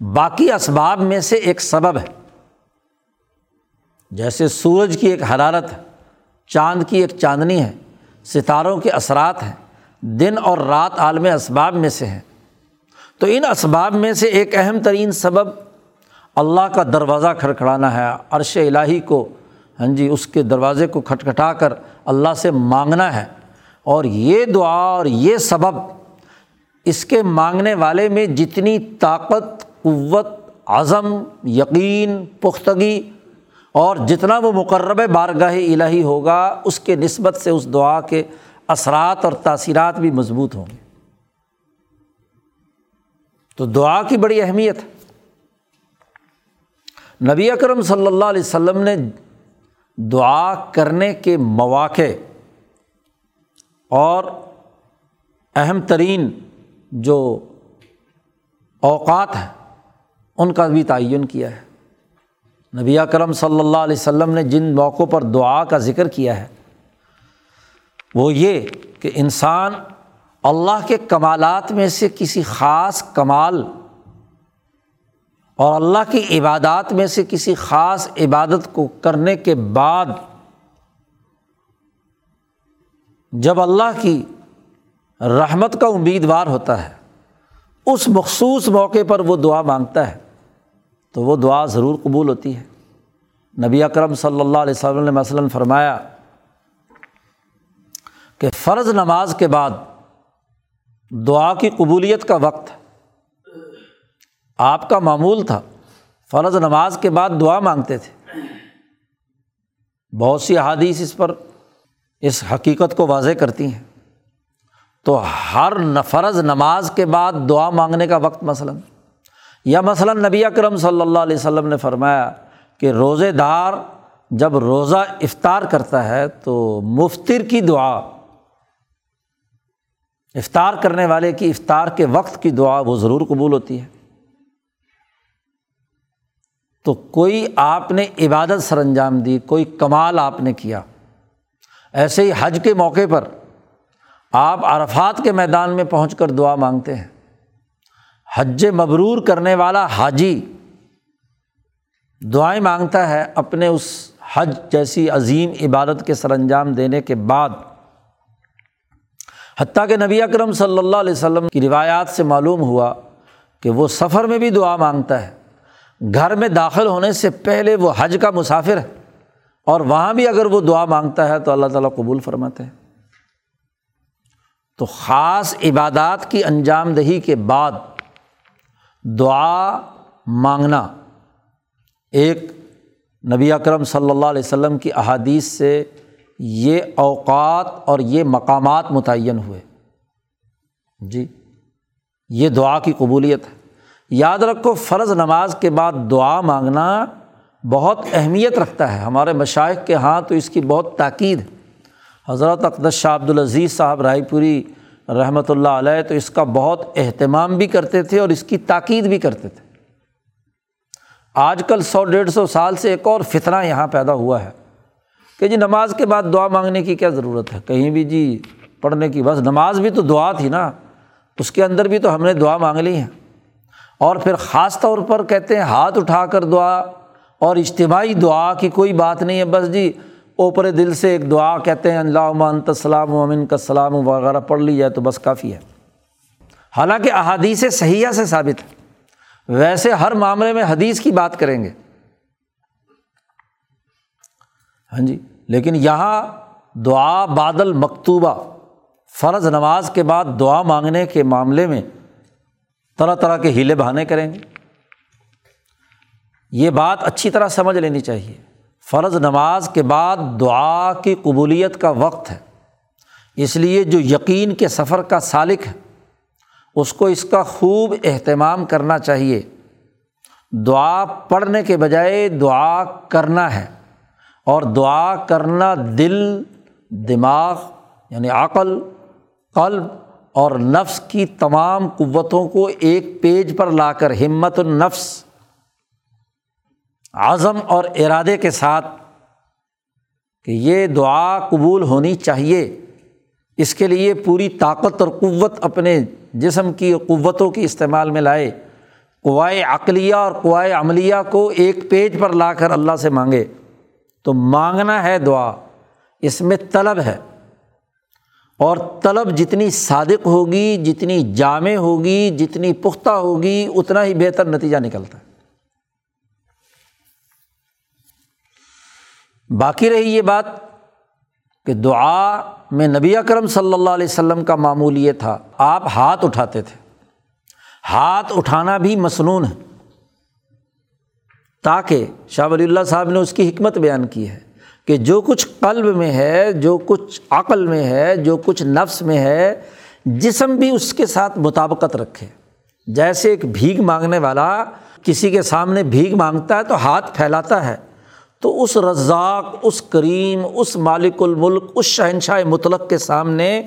باقی اسباب میں سے ایک سبب ہے۔ جیسے سورج کی ایک حرارت ہے، چاند کی ایک چاندنی ہے، ستاروں کے اثرات ہیں، دن اور رات عالم اسباب میں سے ہیں۔ تو ان اسباب میں سے ایک اہم ترین سبب اللہ کا دروازہ کھڑکھڑانا ہے، عرش الٰہی کو۔ ہاں جی اس کے دروازے کو کھٹکھٹا کر اللہ سے مانگنا ہے۔ اور یہ دعا اور یہ سبب اس کے مانگنے والے میں جتنی طاقت، قوت، عزم، یقین، پختگی اور جتنا وہ مقرب بارگاہ الہی ہوگا، اس کے نسبت سے اس دعا کے اثرات اور تاثیرات بھی مضبوط ہوں گے۔ تو دعا کی بڑی اہمیت ہے۔ نبی اکرم صلی اللہ علیہ وسلم نے دعا کرنے کے مواقع اور اہم ترین جو اوقات ہیں، ان کا بھی تعین کیا ہے۔ نبی اکرم صلی اللہ علیہ وسلم نے جن موقعوں پر دعا کا ذکر کیا ہے، وہ یہ کہ انسان اللہ کے کمالات میں سے کسی خاص کمال اور اللہ کی عبادات میں سے کسی خاص عبادت کو کرنے کے بعد جب اللہ کی رحمت کا امیدوار ہوتا ہے، اس مخصوص موقع پر وہ دعا مانگتا ہے، تو وہ دعا ضرور قبول ہوتی ہے۔ نبی اکرم صلی اللہ علیہ وسلم نے مثلاً فرمایا کہ فرض نماز کے بعد دعا کی قبولیت کا وقت آپ کا معمول تھا فرض نماز کے بعد دعا مانگتے تھے بہت سی احادیث اس پر اس حقیقت کو واضح کرتی ہیں تو ہر فرض نماز کے بعد دعا مانگنے کا وقت مثلاً یا مثلاً نبی اکرم صلی اللہ علیہ وسلم نے فرمایا کہ روزے دار جب روزہ افطار کرتا ہے تو مفتر کی دعا افطار کرنے والے کی افطار کے وقت کی دعا وہ ضرور قبول ہوتی ہے۔ تو کوئی آپ نے عبادت سر انجام دی، کوئی کمال آپ نے کیا۔ ایسے ہی حج کے موقع پر آپ عرفات کے میدان میں پہنچ کر دعا مانگتے ہیں۔ حج مبرور کرنے والا حاجی دعائیں مانگتا ہے اپنے اس حج جیسی عظیم عبادت کے سر انجام دینے کے بعد حتیٰ کہ نبی اکرم صلی اللہ علیہ وسلم کی روایات سے معلوم ہوا کہ وہ سفر میں بھی دعا مانگتا ہے۔ گھر میں داخل ہونے سے پہلے وہ حج کا مسافر ہے اور وہاں بھی اگر وہ دعا مانگتا ہے تو اللہ تعالیٰ قبول فرماتے ہیں۔ تو خاص عبادات کی انجام دہی کے بعد دعا مانگنا ایک نبی اکرم صلی اللہ علیہ وسلم کی احادیث سے یہ اوقات اور یہ مقامات متعین ہوئے۔ جی یہ دعا کی قبولیت ہے۔ یاد رکھو، فرض نماز کے بعد دعا مانگنا بہت اہمیت رکھتا ہے۔ ہمارے مشائق کے ہاں تو اس کی بہت تاکید ہے۔ حضرت اقدس شاہ عبدالعزیز صاحب رائے پوری رحمۃ اللہ علیہ تو اس کا بہت اہتمام بھی کرتے تھے اور اس کی تاکید بھی کرتے تھے۔ آج کل سو ڈیڑھ سو سال سے ایک اور فتنہ یہاں پیدا ہوا ہے۔ کہ جی نماز کے بعد دعا مانگنے کی کیا ضرورت ہے؟ کہیں بھی جی پڑھنے کی، بس نماز بھی تو دعا تھی نا، اس کے اندر بھی تو ہم نے دعا مانگ لی ہے۔ اور پھر خاص طور پر کہتے ہیں ہاتھ اٹھا کر دعا، اور اجتماعی دعا کی کوئی بات نہیں ہے۔ بس جی اوپر دل سے ایک دعا کہتے ہیں اللہ انت السلام امن کا سلام وغیرہ پڑھ لی جائے تو بس کافی ہے۔ حالانکہ احادیث صحیحہ سے ثابت ہے۔ ویسے ہر معاملے میں حدیث کی بات کریں گے۔ ہاں جی۔ لیکن یہاں دعا بادل مکتوبہ فرض نماز کے بعد دعا مانگنے کے معاملے میں طرح طرح کے ہیلے بہانے کریں گے۔ یہ بات اچھی طرح سمجھ لینی چاہیے۔ فرض نماز کے بعد دعا کی قبولیت کا وقت ہے۔ اس لیے جو یقین کے سفر کا سالق ہے، اس کو اس کا خوب اہتمام کرنا چاہیے۔ دعا پڑھنے کے بجائے دعا کرنا ہے۔ اور دعا کرنا دل، دماغ یعنی عقل، قلب اور نفس کی تمام قوتوں کو ایک پیج پر لا کر ہمت النفس، عزم اور ارادے کے ساتھ کہ یہ دعا قبول ہونی چاہیے۔ اس کے لیے پوری طاقت اور قوت اپنے جسم کی قوتوں کی استعمال میں لائے۔ قوائے عقلیہ اور قوائے عملیہ کو ایک پیج پر لا کر اللہ سے مانگے۔ تو مانگنا ہے دعا، اس میں طلب ہے۔ اور طلب جتنی صادق ہوگی، جتنی جامع ہوگی، جتنی پختہ ہوگی، اتنا ہی بہتر نتیجہ نکلتا ہے۔ باقی رہی یہ بات کہ دعا میں نبی اکرم صلی اللہ علیہ وسلم کا معمول یہ تھا، آپ ہاتھ اٹھاتے تھے۔ ہاتھ اٹھانا بھی مصنون ہے۔ تاکہ شاہ ولی اللہ صاحب نے اس کی حکمت بیان کی ہے کہ جو کچھ قلب میں ہے، جو کچھ عقل میں ہے، جو کچھ نفس میں ہے، جسم بھی اس کے ساتھ مطابقت رکھے۔ جیسے ایک بھیگ مانگنے والا کسی کے سامنے بھیگ مانگتا ہے تو ہاتھ پھیلاتا ہے، تو اس رزاق، اس کریم، اس مالک الملک، اس شہنشاہ مطلق کے سامنے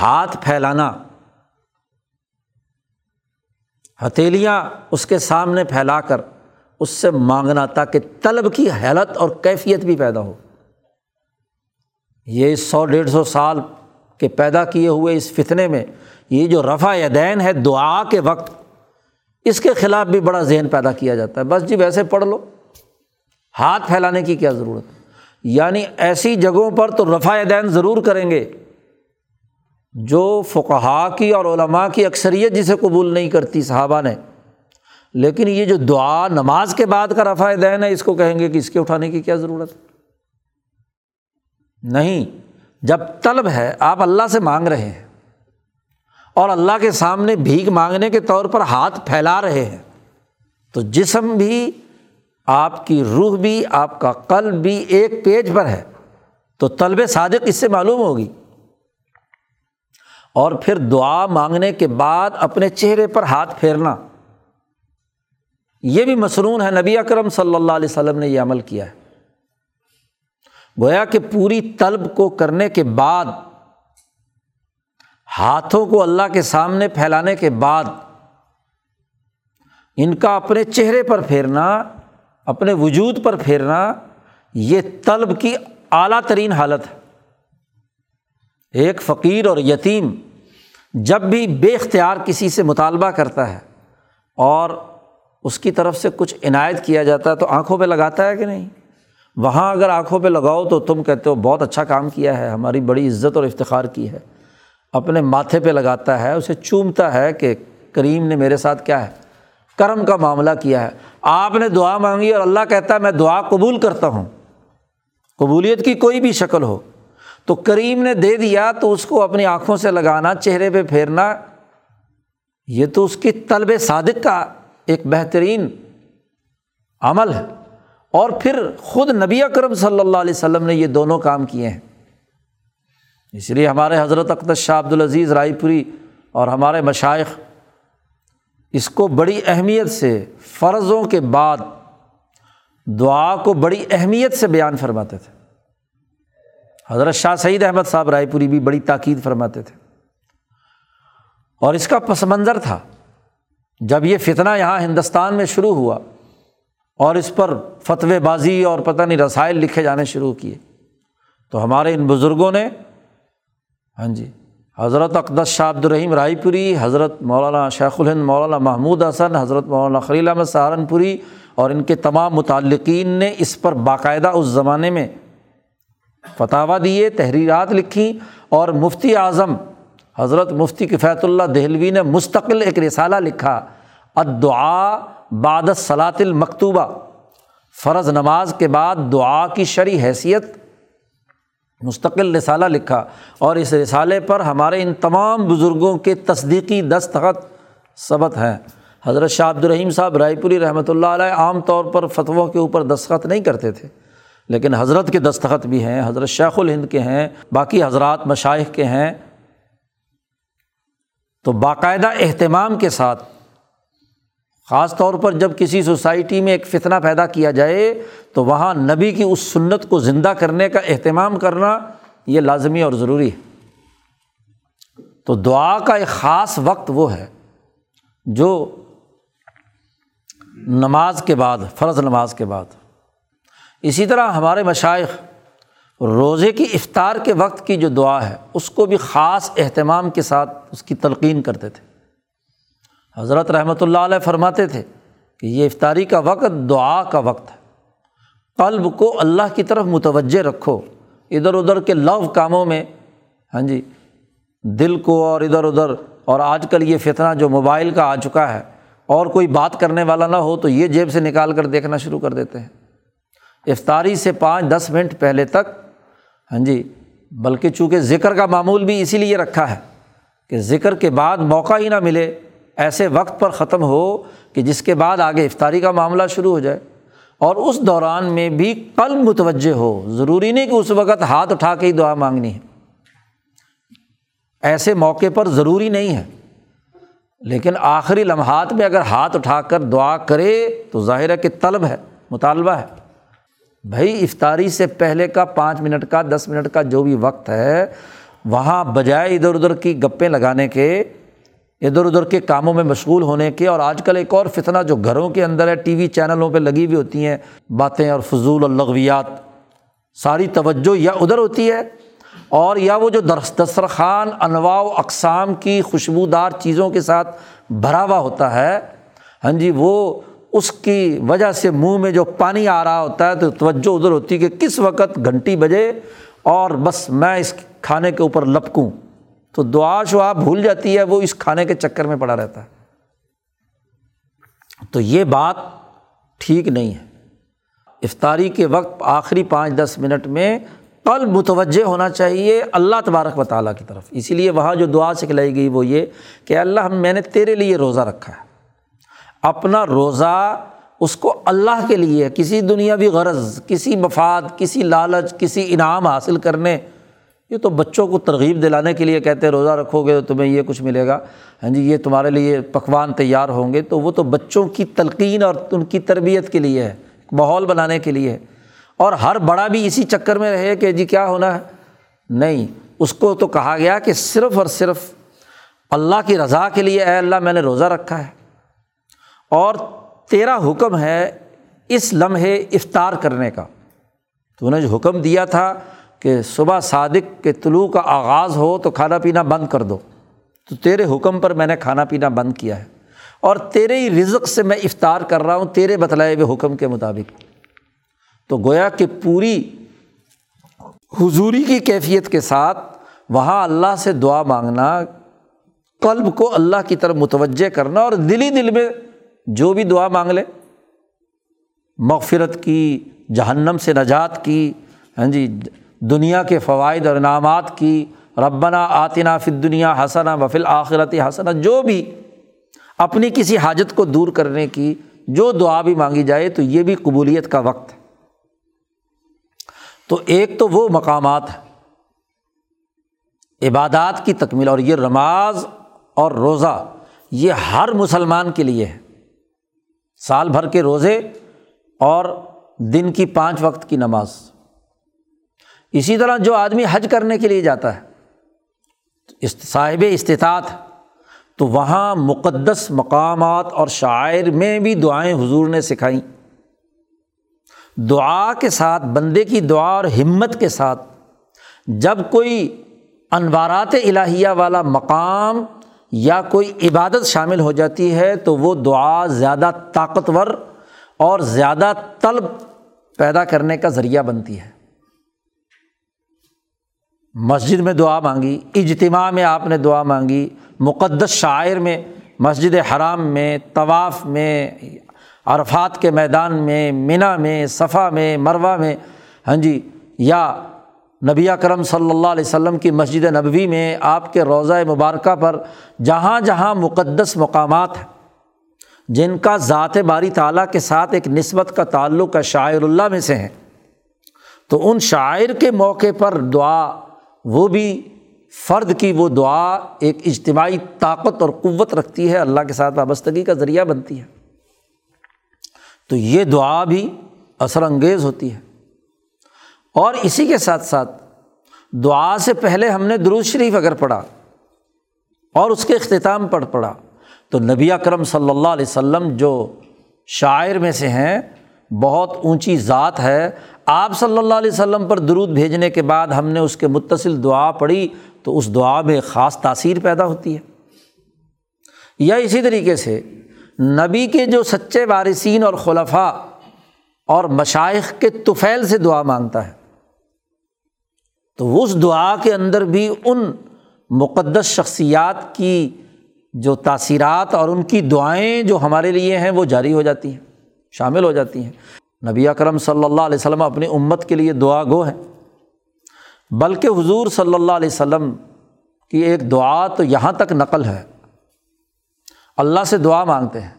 ہاتھ پھیلانا۔ ہتھیلیاں اس کے سامنے پھیلا کر اس سے مانگنا تاکہ طلب کی حیرت اور کیفیت بھی پیدا ہو۔ یہ سو ڈیڑھ سو سال کے پیدا کیے ہوئے اس فتنے میں یہ جو رفع دین ہے دعا کے وقت، اس کے خلاف بھی بڑا ذہن پیدا کیا جاتا ہے۔ بس جی ویسے پڑھ لو، ہاتھ پھیلانے کی کیا ضرورت یعنی ایسی جگہوں پر تو رفع دین ضرور کریں گے جو فقہا کی اور علماء کی اکثریت جسے قبول نہیں کرتی صحابہ نے۔ لیکن یہ جو دعا نماز کے بعد کا رفع دین ہے، اس کو کہیں گے کہ اس کے اٹھانے کی کیا ضرورت ہے؟ نہیں، جب طلب ہے، آپ اللہ سے مانگ رہے ہیں اور اللہ کے سامنے بھیگ مانگنے کے طور پر ہاتھ پھیلا رہے ہیں، تو جسم بھی، آپ کی روح بھی، آپ کا قلب بھی ایک پیج پر ہے، تو طلب صادق اس سے معلوم ہوگی۔ اور پھر دعا مانگنے کے بعد اپنے چہرے پر ہاتھ پھیرنا۔ یہ بھی مصنون ہے، نبی اکرم صلی اللہ علیہ وسلم نے یہ عمل کیا ہے۔ گویا کہ پوری طلب کو کرنے کے بعد، ہاتھوں کو اللہ کے سامنے پھیلانے کے بعد، ان کا اپنے چہرے پر پھیرنا، اپنے وجود پر پھیرنا، یہ طلب کی اعلیٰ ترین حالت ہے۔ ایک فقیر اور یتیم جب بھی بے اختیار کسی سے مطالبہ کرتا ہے اور اس کی طرف سے کچھ عنایت کیا جاتا ہے تو آنکھوں پہ لگاتا ہے کہ نہیں؟ وہاں اگر آنکھوں پہ لگاؤ تو تم کہتے ہو بہت اچھا کام کیا ہے، ہماری بڑی عزت اور افتخار کی ہے۔ اپنے ماتھے پہ لگاتا ہے، اسے چومتا ہے کہ کریم نے میرے ساتھ کیا ہے، کرم کا معاملہ کیا ہے۔ آپ نے دعا مانگی اور اللہ کہتا ہے، میں دعا قبول کرتا ہوں۔ قبولیت کی کوئی بھی شکل ہو۔ تو کریم نے دے دیا تو اس کو اپنی آنکھوں سے لگانا، چہرے پہ پھیرنا، یہ تو اس کی طلب صادق کا ایک بہترین عمل ہے۔ اور پھر خود نبی اکرم صلی اللہ علیہ وسلم نے یہ دونوں کام کیے ہیں۔ اس لیے ہمارے حضرت اقدس شاہ عبد العزیز رائے پوری اور ہمارے مشائق اس کو بڑی اہمیت سے فرضوں کے بعد دعا کو بڑی اہمیت سے بیان فرماتے تھے۔ حضرت شاہ سعید احمد صاحب رائے پوری بھی بڑی تاکید فرماتے تھے۔ اور اس کا پس منظر تھا۔ جب یہ فتنہ یہاں ہندوستان میں شروع ہوا اور اس پر فتوی بازی اور پتہ نہیں رسائل لکھے جانے شروع کیے، تو ہمارے ان بزرگوں نے ہاں جی حضرت اقدس شاہ عبد الرحیم رائے پوری حضرت مولانا شیخ الہند، مولانا محمود حسن، حضرت مولانا خلیل احمد سہارنپوری اور ان کے تمام متعلقین نے اس پر باقاعدہ اس زمانے میں فتح دیے، تحریرات لکھیں اور مفتی اعظم حضرت مفتی کفیت اللہ دہلوی نے مستقل ایک رسالہ لکھا ادعا بعد صلاط المکتوبہ۔ فرض نماز کے بعد دعا کی شرح حیثیت۔ مستقل رسالہ لکھا، اور اس رسالے پر ہمارے ان تمام بزرگوں کے تصدیقی دستخط ثبت ہیں۔ حضرت شاہ عبد الرحیم صاحب رائے پوری رحمۃ اللہ علیہ عام طور پر فتووں کے اوپر دستخط نہیں کرتے تھے، لیکن حضرت کے دستخط بھی ہیں، حضرت شیخ الہند کے ہیں، باقی حضرات مشائق کے ہیں۔ تو باقاعدہ اہتمام کے ساتھ، خاص طور پر جب کسی سوسائٹی میں ایک فتنہ پیدا کیا جائے، تو وہاں نبی کی اس سنت کو زندہ کرنے کا اہتمام کرنا یہ لازمی اور ضروری ہے۔ تو دعا کا ایک خاص وقت وہ ہے جو نماز کے بعد، فرض نماز کے بعد۔ اسی طرح ہمارے مشائق روزے کی افطار کے وقت کی جو دعا ہے، اس کو بھی خاص اہتمام کے ساتھ اس کی تلقین کرتے تھے۔ حضرت رحمۃ اللہ علیہ فرماتے تھے کہ یہ افطاری کا وقت دعا کا وقت ہے۔ قلب کو اللہ کی طرف متوجہ رکھو۔ ادھر ادھر کے لو کاموں میں ہاں جی دل کو اور ادھر ادھر، اور آج کل یہ فتنہ جو موبائل کا آ چکا ہے، اور کوئی بات کرنے والا نہ ہو تو یہ جیب سے نکال کر دیکھنا شروع کر دیتے ہیں۔ افطاری سے پانچ دس منٹ پہلے تک ہاں جی بلکہ چونکہ ذکر کا معمول بھی اسی لیے رکھا ہے کہ ذکر کے بعد موقع ہی نہ ملے، ایسے وقت پر ختم ہو کہ جس کے بعد آگے افطاری کا معاملہ شروع ہو جائے۔ اور اس دوران میں بھی قلب متوجہ ہو، ضروری نہیں کہ اس وقت ہاتھ اٹھا کے ہی دعا مانگنی ہے۔ ایسے موقع پر ضروری نہیں ہے۔ لیکن آخری لمحات میں اگر ہاتھ اٹھا کر دعا کرے تو ظاہر ہے کہ طلب ہے، مطالبہ ہے۔ بھائی، افطاری سے پہلے کا پانچ منٹ کا، دس منٹ کا جو بھی وقت ہے، وہاں بجائے ادھر ادھر کی گپیں لگانے کے، ادھر ادھر کے کاموں میں مشغول ہونے کے، اور آج کل ایک اور فتنہ جو گھروں کے اندر ہے، ٹی وی چینلوں پہ لگی ہوئی ہوتی ہیں باتیں اور فضول اور لغویات ساری توجہ یا ادھر ہوتی ہے، اور یا وہ جو دسترخوان، انواع و اقسام کی خوشبودار چیزوں کے ساتھ بھرا ہوا ہوتا ہے۔ ہاں جی وہ اس کی وجہ سے منہ میں جو پانی آ رہا ہوتا ہے تو توجہ ادھر ہوتی ہے کہ کس وقت گھنٹی بجے اور بس میں اس کھانے کے اوپر لپکوں۔ تو دعا شعا بھول جاتی ہے، وہ اس کھانے کے چکر میں پڑا رہتا ہے۔ تو یہ بات ٹھیک نہیں ہے۔ افطاری کے وقت آخری پانچ دس منٹ میں کل متوجہ ہونا چاہیے اللہ تبارک و تعالیٰ کی طرف۔ اسی لیے وہاں جو دعا سکھلائی گئی وہ یہ کہ اللہ میں نے تیرے لیے روزہ رکھا ہے۔ اپنا روزہ اس کو اللہ کے لیے، کسی دنیاوی غرض، کسی مفاد، کسی لالچ، کسی انعام حاصل کرنے، یہ تو بچوں کو ترغیب دلانے کے لیے کہتے ہیں، روزہ رکھو گے تو تمہیں یہ کچھ ملے گا۔ ہاں جی یہ تمہارے لیے پکوان تیار ہوں گے۔ تو وہ تو بچوں کی تلقین اور ان کی تربیت کے لیے ہے ماحول بنانے کے لیے۔ ہے اور ہر بڑا بھی اسی چکر میں رہے کہ جی کیا ہونا ہے؟ نہیں، اس کو تو کہا گیا کہ صرف اور صرف اللہ کی رضا کے لیے، اے اللہ میں نے روزہ رکھا ہے۔ اور تیرا حکم ہے اس لمحے افطار کرنے کا۔ تو نے جو حکم دیا تھا کہ صبح صادق کے طلوع کا آغاز ہو تو کھانا پینا بند کر دو۔ تو تیرے حکم پر میں نے کھانا پینا بند کیا ہے۔ اور تیرے ہی رزق سے میں افطار کر رہا ہوں تیرے بتلائے ہوئے حکم کے مطابق۔ تو گویا کہ پوری حضوری کی کیفیت کے ساتھ وہاں اللہ سے دعا مانگنا، قلب کو اللہ کی طرف متوجہ کرنا اور دلی دل میں جو بھی دعا مانگ لے، مغفرت کی، جہنم سے نجات کی ہاں جی دنیا کے فوائد اور انعامات کی، ربنا آتنا فل دنیا حسنا وفل آخرت حسنا، جو بھی اپنی کسی حاجت کو دور کرنے کی جو دعا بھی مانگی جائے، تو یہ بھی قبولیت کا وقت ہے۔ تو ایک تو وہ مقامات ہے عبادات کی تکمیل، اور یہ نماز اور روزہ یہ ہر مسلمان کے لیے ہے۔ سال بھر کے روزے اور دن کی پانچ وقت کی نماز۔ اسی طرح جو آدمی حج کرنے کے لیے جاتا ہے صاحب استطاعت، تو وہاں مقدس مقامات اور شاعر میں بھی دعائیں حضور نے سکھائیں۔ دعا کے ساتھ، بندے کی دعا اور ہمت کے ساتھ، جب کوئی انوارات الہیہ والا مقام یا کوئی عبادت شامل ہو جاتی ہے تو وہ دعا زیادہ طاقتور اور زیادہ طلب پیدا کرنے کا ذریعہ بنتی ہے۔ مسجد میں دعا مانگی، اجتماع میں آپ نے دعا مانگی، مقدس شاعر میں، مسجد حرام میں، طواف میں، عرفات کے میدان میں منا میں، صفا میں مروا میں ہاں جی یا نبی کرم صلی اللہ علیہ وسلم کی مسجد نبوی میں آپ کے روضۂ مبارکہ پر جہاں جہاں مقدس مقامات ہیں، جن کا ذات باری تعالیٰ کے ساتھ ایک نسبت کا تعلق ہے شاعر اللہ میں سے ہیں۔ تو ان شاعر کے موقع پر دعا، وہ بھی فرد کی وہ دعا ایک اجتماعی طاقت اور قوت رکھتی ہے، اللہ کے ساتھ وابستگی کا ذریعہ بنتی ہے۔ تو یہ دعا بھی اثر انگیز ہوتی ہے۔ اور اسی کے ساتھ ساتھ دعا سے پہلے ہم نے دروز شریف اگر پڑھا اور اس کے اختتام پر پڑھا، تو نبی اکرم صلی اللہ علیہ وسلم جو شاعر میں سے ہیں، بہت اونچی ذات ہے۔ آپ صلی اللہ علیہ وسلم پر درود بھیجنے کے بعد ہم نے اس کے متصل دعا پڑھی، تو اس دعا میں خاص تاثیر پیدا ہوتی ہے۔ یا اسی طریقے سے نبی کے جو سچے وارثین اور خلفاء اور مشائق کے طفیل سے دعا مانگتا ہے۔ تو اس دعا کے اندر بھی ان مقدس شخصیات کی جو تاثیرات اور ان کی دعائیں جو ہمارے لیے ہیں وہ جاری ہو جاتی ہیں، شامل ہو جاتی ہیں۔ نبی اکرم صلی اللہ علیہ وسلم اپنی امت کے لیے دعا گو ہیں، بلکہ حضور صلی اللہ علیہ وسلم کی ایک دعا تو یہاں تک نقل ہے۔ اللہ سے دعا مانگتے ہیں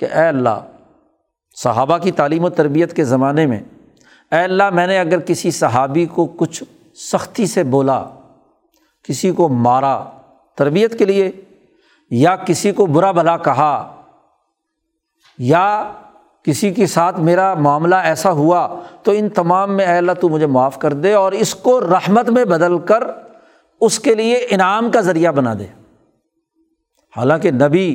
کہ اے اللہ، صحابہ کی تعلیم و تربیت کے زمانے میں، اے اللہ، میں نے اگر کسی صحابی کو کچھ سختی سے بولا، کسی کو مارا تربیت کے لیے، یا کسی کو برا بھلا کہا، یا کسی کے ساتھ میرا معاملہ ایسا ہوا تو ان تمام میں اے اللہ تو مجھے معاف کر دے اور اس کو رحمت میں بدل کر اس کے لیے انعام کا ذریعہ بنا دے۔ حالانکہ نبی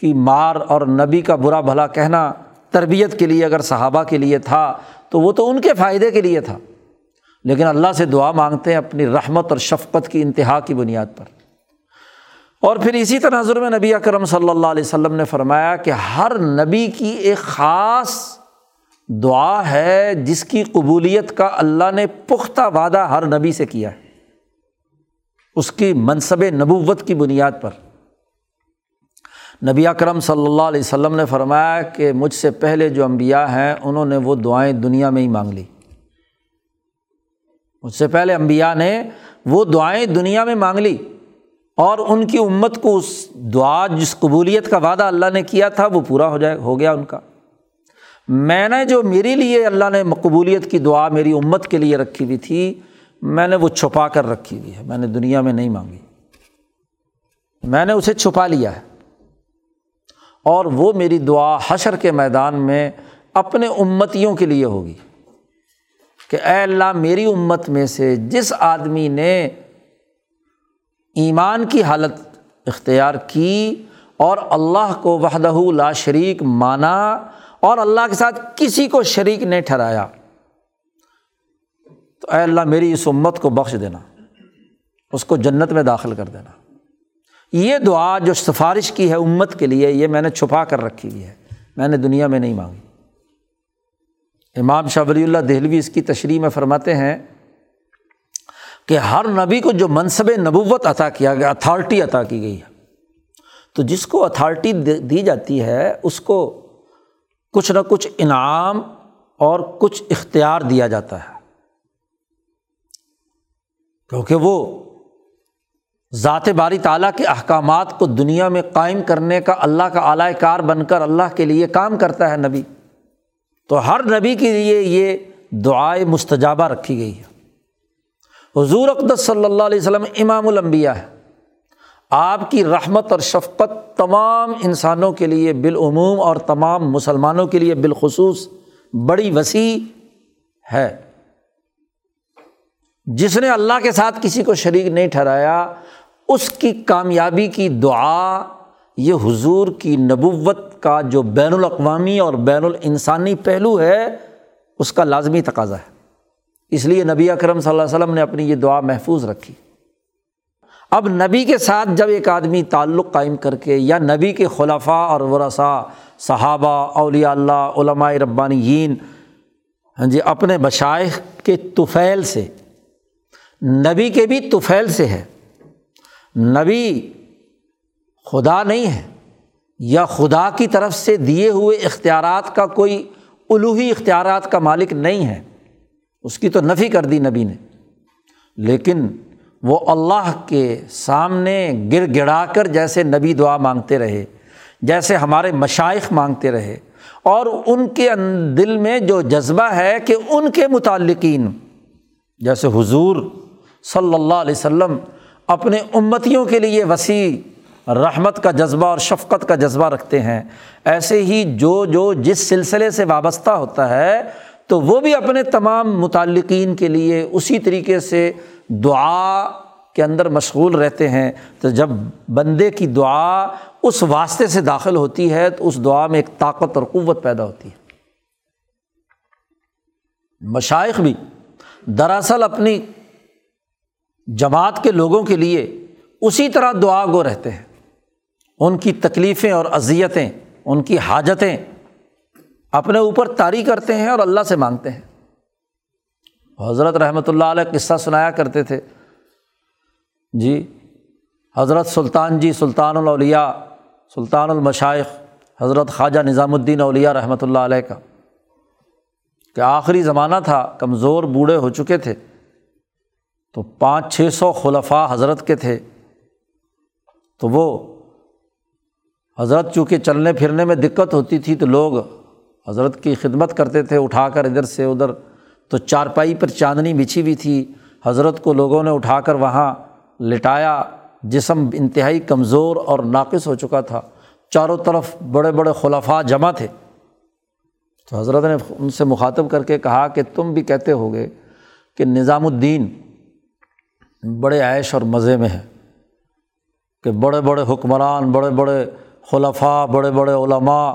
کی مار اور نبی کا برا بھلا کہنا تربیت کے لیے اگر صحابہ کے لیے تھا تو وہ تو ان کے فائدے کے لیے تھا۔ لیکن اللہ سے دعا مانگتے ہیں اپنی رحمت اور شفقت کی انتہا کی بنیاد پر۔ اور پھر اسی تناظر میں نبی اکرم صلی اللہ علیہ وسلم نے فرمایا کہ ہر نبی کی ایک خاص دعا ہے جس کی قبولیت کا اللہ نے پختہ وعدہ ہر نبی سے کیا ہے۔ اس کی منصب نبوت کی بنیاد پر۔ نبی اکرم صلی اللہ علیہ وسلم نے فرمایا کہ مجھ سے پہلے جو امبیا ہیں انہوں نے وہ دعائیں دنیا میں ہی مانگ لی۔ مجھ سے پہلے امبیا نے وہ دعائیں دنیا میں مانگ لی اور ان کی امت کو اس دعا، جس قبولیت کا وعدہ اللہ نے کیا تھا، وہ پورا ہو جائے، ہو گیا ان کا۔ میں نے جو میرے لیے اللہ نے قبولیت کی دعا میری امت کے لیے رکھی ہوئی تھی، میں نے وہ چھپا کر رکھی ہوئی ہے، میں نے دنیا میں نہیں مانگی۔ میں نے اسے چھپا لیا ہے۔ اور وہ میری دعا حشر کے میدان میں اپنے امتیوں کے لیے ہوگی۔ کہ اے اللہ میری امت میں سے جس آدمی نے ایمان کی حالت اختیار کی اور اللہ کو وحدہ لا شریک مانا اور اللہ کے ساتھ کسی کو شریک نہیں ٹھہرایا، تو اے اللہ میری اس امت کو بخش دینا، اس کو جنت میں داخل کر دینا۔ یہ دعا جو سفارش کی ہے امت کے لیے، یہ میں نے چھپا کر رکھی ہوئی ہے، میں نے دنیا میں نہیں مانگی۔ امام شاہ ولی اللہ دہلوی اس کی تشریح میں فرماتے ہیں کہ ہر نبی کو جو منصب نبوت عطا کیا گیا اتھارٹی عطا کی گئی ہے۔ تو جس کو اتھارٹی دی جاتی ہے، اس کو کچھ نہ کچھ انعام اور کچھ اختیار دیا جاتا ہے۔ کیونکہ وہ ذات باری تعالیٰ کے احکامات کو دنیا میں قائم کرنے کا اللہ کا اعلی کار بن کر اللہ کے لیے کام کرتا ہے نبی۔ تو ہر نبی کے لیے یہ دعائے مستجابہ رکھی گئی ہے حضور اقدس صلی اللہ علیہ وسلم امام الانبیاء ہے آپ کی رحمت اور شفقت تمام انسانوں کے لیے بالعموم اور تمام مسلمانوں کے لیے بالخصوص بڑی وسیع ہے۔ جس نے اللہ کے ساتھ کسی کو شریک نہیں ٹھہرایا، اس کی کامیابی کی دعا یہ حضور کی نبوت کا جو بین الاقوامی اور بین الانسانی پہلو ہے، اس کا لازمی تقاضا ہے۔ اس لیے نبی اکرم صلی اللہ علیہ وسلم نے اپنی یہ دعا محفوظ رکھی۔ اب نبی کے ساتھ جب ایک آدمی تعلق قائم کر کے یا نبی کے خلفاء اور ورثاء، صحابہ، اولیاء اللہ، علماء ربانیین ہاں جی اپنے مشائق کے طفیل سے، نبی کے بھی طفیل سے ہے۔ نبی خدا نہیں ہے یا خدا کی طرف سے دیے ہوئے اختیارات کا کوئی الوحی اختیارات کا مالک نہیں ہے، اس کی تو نفی کر دی نبی نے۔ لیکن وہ اللہ کے سامنے گر گڑا کر جیسے نبی دعا مانگتے رہے، جیسے ہمارے مشائق مانگتے رہے۔ اور ان کے دل میں جو جذبہ ہے کہ ان کے متعلقین، جیسے حضور صلی اللہ علیہ وسلم اپنے امتیوں کے لیے وسیع رحمت کا جذبہ اور شفقت کا جذبہ رکھتے ہیں۔ ایسے ہی جو جو جس سلسلے سے وابستہ ہوتا ہے، تو وہ بھی اپنے تمام متعلقین کے لیے اسی طریقے سے دعا کے اندر مشغول رہتے ہیں۔ تو جب بندے کی دعا اس واسطے سے داخل ہوتی ہے، تو اس دعا میں ایک طاقت اور قوت پیدا ہوتی ہے۔ مشائق بھی دراصل اپنی جماعت کے لوگوں کے لیے اسی طرح دعا گو رہتے ہیں۔ ان کی تکلیفیں اور اذیتیں، ان کی حاجتیں اپنے اوپر طاری کرتے ہیں اور اللہ سے مانگتے ہیں۔ حضرت رحمۃ اللہ علیہ قصہ سنایا کرتے تھے۔ جی حضرت سلطان جی سلطان الاولیاء، سلطان المشائق حضرت خواجہ نظام الدین اولیاء رحمۃ اللہ علیہ کا۔ کہ آخری زمانہ تھا، کمزور بوڑھے ہو چکے تھے۔ تو پانچ، چھ سو خلفاء حضرت کے تھے۔ تو وہ حضرت چونکہ چلنے پھرنے میں دقت ہوتی تھی تو لوگ حضرت کی خدمت کرتے تھے، اٹھا کر ادھر سے ادھر، تو چارپائی پر چاندنی بچھی ہوئی تھی۔ حضرت کو لوگوں نے اٹھا کر وہاں لٹایا۔ جسم انتہائی کمزور اور ناقص ہو چکا تھا۔ چاروں طرف بڑے بڑے خلفاء جمع تھے۔ تو حضرت نے ان سے مخاطب کر کے کہا کہ تم بھی کہتے ہو گے کہ نظام الدین بڑے عیش اور مزے میں ہے، کہ بڑے بڑے حکمران، بڑے بڑے خلفاء، بڑے بڑے علماء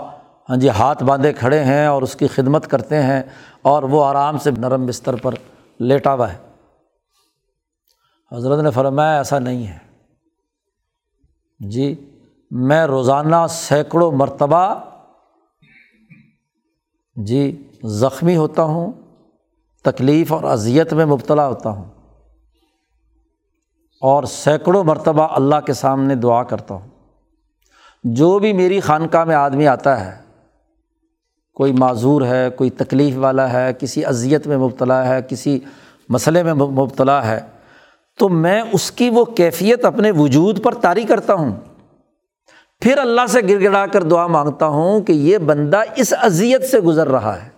ہاں جی ہاتھ باندھے کھڑے ہیں اور اس کی خدمت کرتے ہیں اور وہ آرام سے نرم بستر پر لیٹا ہوا ہے۔ حضرت نے فرمایا ایسا نہیں ہے۔ جی میں روزانہ سینکڑوں مرتبہ جی زخمی ہوتا ہوں، تکلیف اور اذیت میں مبتلا ہوتا ہوں اور سینکڑوں مرتبہ اللہ کے سامنے دعا کرتا ہوں۔ جو بھی میری خانقاہ میں آدمی آتا ہے، کوئی معذور ہے، کوئی تکلیف والا ہے، کسی اذیت میں مبتلا ہے، کسی مسئلے میں مبتلا ہے، تو میں اس کی وہ کیفیت اپنے وجود پر طاری کرتا ہوں۔ پھر اللہ سے گر گڑا کر دعا مانگتا ہوں کہ یہ بندہ اس اذیت سے گزر رہا ہے۔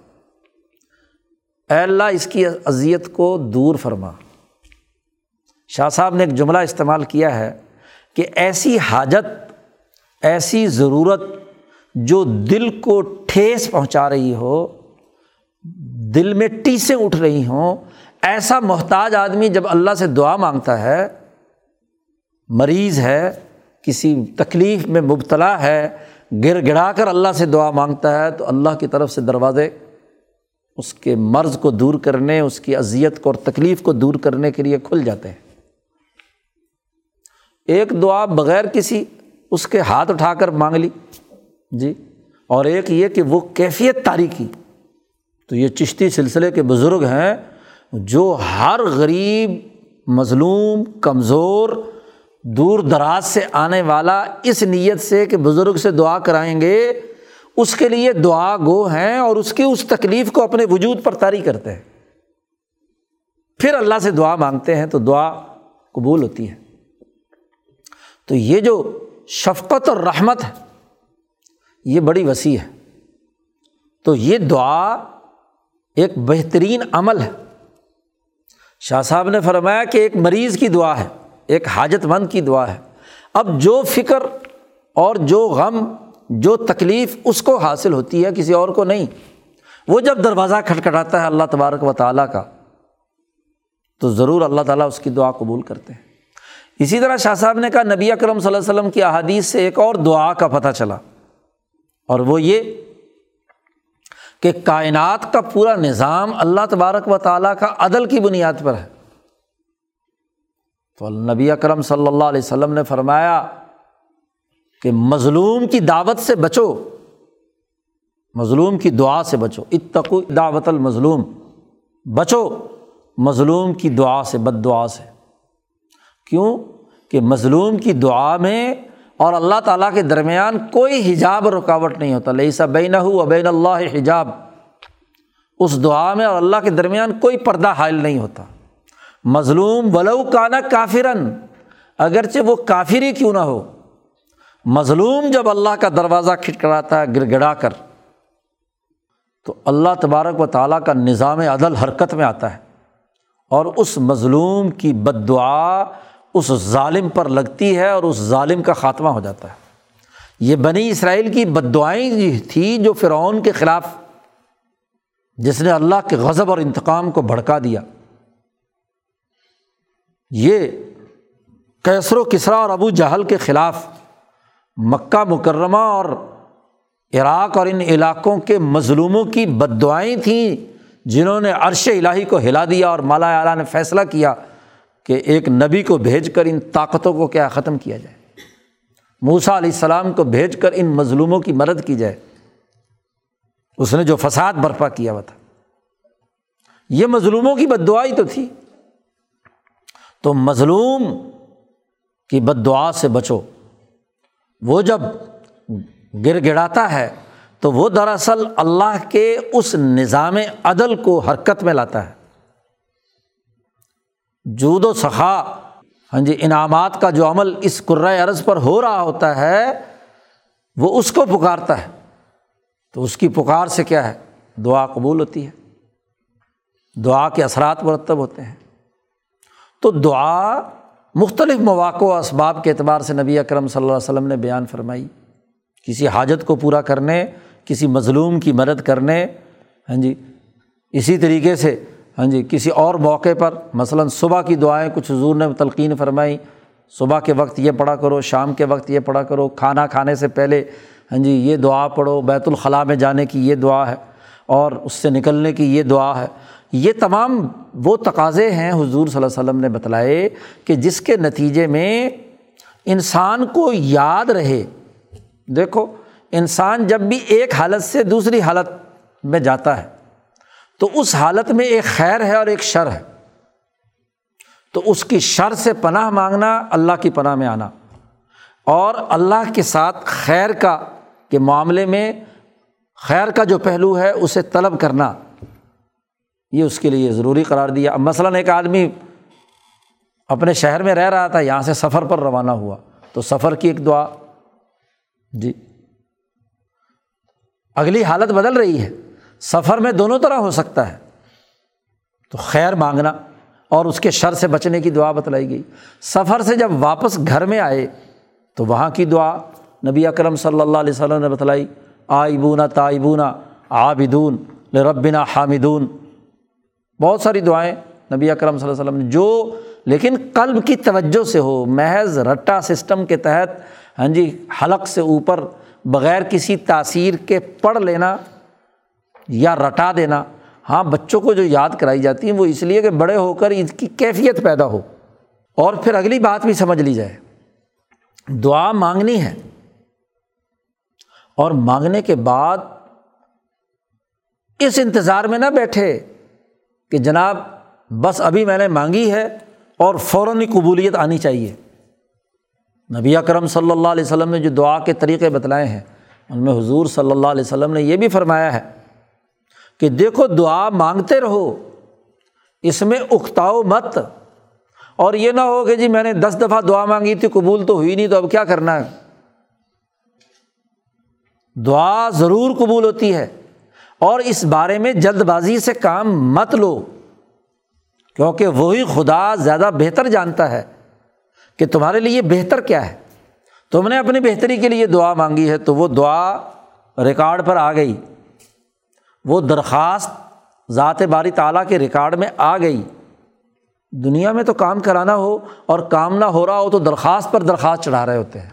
اے اللہ، اس کی اذیت کو دور فرما۔ شاہ صاحب نے ایک جملہ استعمال کیا ہے کہ ایسی حاجت ایسی ضرورت جو دل کو ٹھیس پہنچا رہی ہو، دل میں ٹیسیں اٹھ رہی ہوں، ایسا محتاج آدمی جب اللہ سے دعا مانگتا ہے، مریض ہے، کسی تکلیف میں مبتلا ہے، گر گڑا کر اللہ سے دعا مانگتا ہے، تو اللہ کی طرف سے دروازے اس کے مرض کو دور کرنے، اس کی اذیت کو اور تکلیف کو دور کرنے کے لیے کھل جاتے ہیں۔ ایک دعا بغیر کسی اس کے ہاتھ اٹھا کر مانگ لی۔ جی۔ اور ایک یہ کہ وہ کیفیت تاریخی تو یہ چشتی سلسلے کے بزرگ ہیں جو ہر غریب، مظلوم، کمزور، دور دراز سے آنے والا اس نیت سے کہ بزرگ سے دعا کرائیں گے، اس کے لیے دعا گو ہیں اور اس کی اس تکلیف کو اپنے وجود پر طاری کرتے ہیں۔ پھر اللہ سے دعا مانگتے ہیں تو دعا قبول ہوتی ہے۔ تو یہ جو شفقت اور رحمت ہے۔ یہ بڑی وسیع ہے۔ تو یہ دعا ایک بہترین عمل ہے۔ شاہ صاحب نے فرمایا کہ ایک مریض کی دعا ہے، ایک حاجت مند کی دعا ہے۔ اب جو فکر اور جو غم، جو تکلیف اس کو حاصل ہوتی ہے، کسی اور کو نہیں۔ وہ جب دروازہ کھٹکھٹاتا ہے اللہ تبارک و تعالیٰ کا، تو ضرور اللہ تعالیٰ اس کی دعا قبول کرتے ہیں۔ اسی طرح شاہ صاحب نے کہا نبی اکرم صلی اللہ علیہ وسلم کی احادیث سے ایک اور دعا کا پتہ چلا۔ اور وہ یہ کہ کائنات کا پورا نظام اللہ تبارک و تعالیٰ کا عدل کی بنیاد پر ہے۔ تو نبی اکرم صلی اللہ علیہ وسلم نے فرمایا کہ مظلوم کی دعوت سے بچو، مظلوم کی دعا سے بچو۔ اتقو دعوت المظلوم، بچو مظلوم کی دعا سے، بد دعا سے۔ کیوں کہ مظلوم کی دعا میں اور اللہ تعالیٰ کے درمیان کوئی حجاب رکاوٹ نہیں ہوتا۔ لئی سا بین بین اللہ حجاب۔ اس دعا میں اور اللہ کے درمیان کوئی پردہ حائل نہیں ہوتا۔ مظلوم ولو کانا کافرن، اگرچہ وہ کافر ہی کیوں نہ ہو۔ مظلوم جب اللہ کا دروازہ کھٹکھڑاتا ہے گڑ گڑا کر، تو اللہ تبارک و تعالیٰ کا نظام عدل حرکت میں آتا ہے۔ اور اس مظلوم کی بد دعا اس ظالم پر لگتی ہے اور اس ظالم کا خاتمہ ہو جاتا ہے۔ یہ بنی اسرائیل کی بد دعائیں تھی جو فرعون کے خلاف جس نے اللہ کے غضب اور انتقام کو بھڑکا دیا۔ یہ کیسر و کسرا اور ابو جہل کے خلاف مکہ مکرمہ اور عراق اور ان علاقوں کے مظلوموں کی بد دعائیں تھیں جنہوں نے عرش الٰہی کو ہلا دیا اور مالا اعلیٰ نے فیصلہ کیا۔ کہ ایک نبی کو بھیج کر ان طاقتوں کو کیا ختم کیا جائے؟ موسا علیہ السلام کو بھیج کر ان مظلوموں کی مدد کی جائے۔ اس نے جو فساد برپا کیا ہوا تھا۔ یہ مظلوموں کی بد دعائی تو تھی۔ تو مظلوم کی بد دعا سے بچو۔ وہ جب گر گڑاتا ہے تو وہ دراصل اللہ کے اس نظام عدل کو حرکت میں لاتا ہے۔ جود و سخا۔ ہاں جی انعامات کا جو عمل اس قرۂۂ عرض پر ہو رہا ہوتا ہے، وہ اس کو پکارتا ہے۔ تو اس کی پکار سے کیا ہے؟ دعا قبول ہوتی ہے۔ دعا کے اثرات مرتب ہوتے ہیں۔ تو دعا مختلف مواقع و اسباب کے اعتبار سے نبی اکرم صلی اللہ علیہ وسلم نے بیان فرمائی۔ کسی حاجت کو پورا کرنے، کسی مظلوم کی مدد کرنے ہاں جی اسی طریقے سے ہاں جی کسی اور موقع پر، مثلاً صبح کی دعائیں کچھ حضور نے تلقین فرمائی صبح کے وقت یہ پڑھا کرو، شام کے وقت یہ پڑھا کرو، کھانا کھانے سے پہلے ہاں جی یہ دعا پڑھو، بیت الخلاء میں جانے کی یہ دعا ہے، اور اس سے نکلنے کی یہ دعا ہے۔ یہ تمام وہ تقاضے ہیں حضور صلی اللہ علیہ وسلم نے بتلائے کہ جس کے نتیجے میں انسان کو یاد رہے۔ دیکھو، انسان جب بھی ایک حالت سے دوسری حالت میں جاتا ہے تو اس حالت میں ایک خیر ہے اور ایک شر ہے۔ تو اس کی شر سے پناہ مانگنا، اللہ کی پناہ میں آنا۔ اور اللہ کے ساتھ خیر کا، کے معاملے میں خیر کا جو پہلو ہے، اسے طلب کرنا۔ یہ اس کے لیے ضروری قرار دیا۔ اب مثلاً ایک آدمی اپنے شہر میں رہ رہا تھا، یہاں سے سفر پر روانہ ہوا۔ تو سفر کی ایک دعا۔ جی۔ اگلی حالت بدل رہی ہے۔ سفر میں دونوں طرح ہو سکتا ہے۔ تو خیر مانگنا اور اس کے شر سے بچنے کی دعا بتلائی گئی۔ سفر سے جب واپس گھر میں آئے تو وہاں کی دعا نبی اکرم صلی اللہ علیہ وسلم نے بتلائی آئبونا تائبونا آبدون ربنا حامدون۔ بہت ساری دعائیں نبی اکرم صلی اللہ علیہ وسلم نے، جو لیکن قلب کی توجہ سے ہو، محض رٹا سسٹم کے تحت ہاں جی حلق سے اوپر، بغیر کسی تاثیر کے پڑھ لینا یا رٹا دینا ہاں بچوں کو جو یاد کرائی جاتی ہیں، وہ اس لیے کہ بڑے ہو کر اس کی کیفیت پیدا ہو۔ اور پھر اگلی بات بھی سمجھ لی جائے۔ دعا مانگنی ہے۔ اور مانگنے کے بعد اس انتظار میں نہ بیٹھے کہ جناب، بس ابھی میں نے مانگی ہے اور فوراً ہی قبولیت آنی چاہیے۔ نبی اکرم صلی اللہ علیہ وسلم نے جو دعا کے طریقے بتلائے ہیں، ان میں حضور صلی اللہ علیہ وسلم نے یہ بھی فرمایا ہے کہ دیکھو دعا مانگتے رہو، اس میں اختاؤ مت۔ اور یہ نہ ہو کہ جی میں نے دس دفعہ دعا مانگی تھی، قبول تو ہوئی نہیں، تو اب کیا کرنا ہے؟ دعا ضرور قبول ہوتی ہے۔ اور اس بارے میں جلد بازی سے کام مت لو، کیونکہ وہی خدا زیادہ بہتر جانتا ہے کہ تمہارے لیے بہتر کیا ہے۔ تم نے اپنی بہتری کے لیے دعا مانگی ہے، تو وہ دعا ریکارڈ پر آ گئی۔ وہ درخواست ذات باری تعالیٰ کے ریکارڈ میں آ گئی۔ دنیا میں تو کام کرانا ہو اور کام نہ ہو رہا ہو تو درخواست پر درخواست چڑھا رہے ہوتے ہیں۔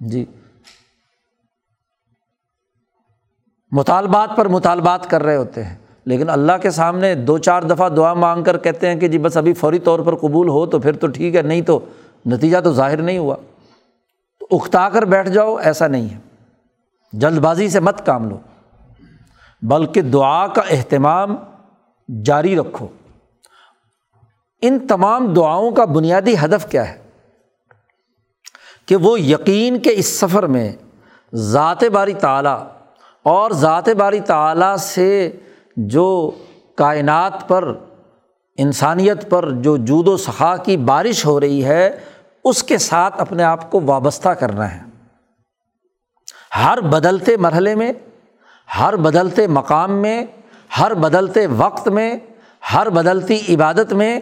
جی۔ مطالبات پر مطالبات کر رہے ہوتے ہیں۔ لیکن اللہ کے سامنے دو چار دفعہ دعا مانگ کر کہتے ہیں کہ جی بس ابھی فوری طور پر قبول ہو تو پھر تو ٹھیک ہے، نہیں تو نتیجہ تو ظاہر نہیں ہوا۔ تو اکتا کر بیٹھ جاؤ، ایسا نہیں ہے۔ جلد بازی سے مت کام لو۔ بلکہ دعا کا اہتمام جاری رکھو۔ ان تمام دعاؤں کا بنیادی ہدف کیا ہے؟ کہ وہ یقین کے اس سفر میں ذات باری تعلیٰ اور ذات باری تعلیٰ سے جو کائنات پر، انسانیت پر جو جود و سخا کی بارش ہو رہی ہے، اس کے ساتھ اپنے آپ کو وابستہ کرنا ہے۔ ہر بدلتے مرحلے میں ہر بدلتے مقام میں، ہر بدلتے وقت میں، ہر بدلتی عبادت میں۔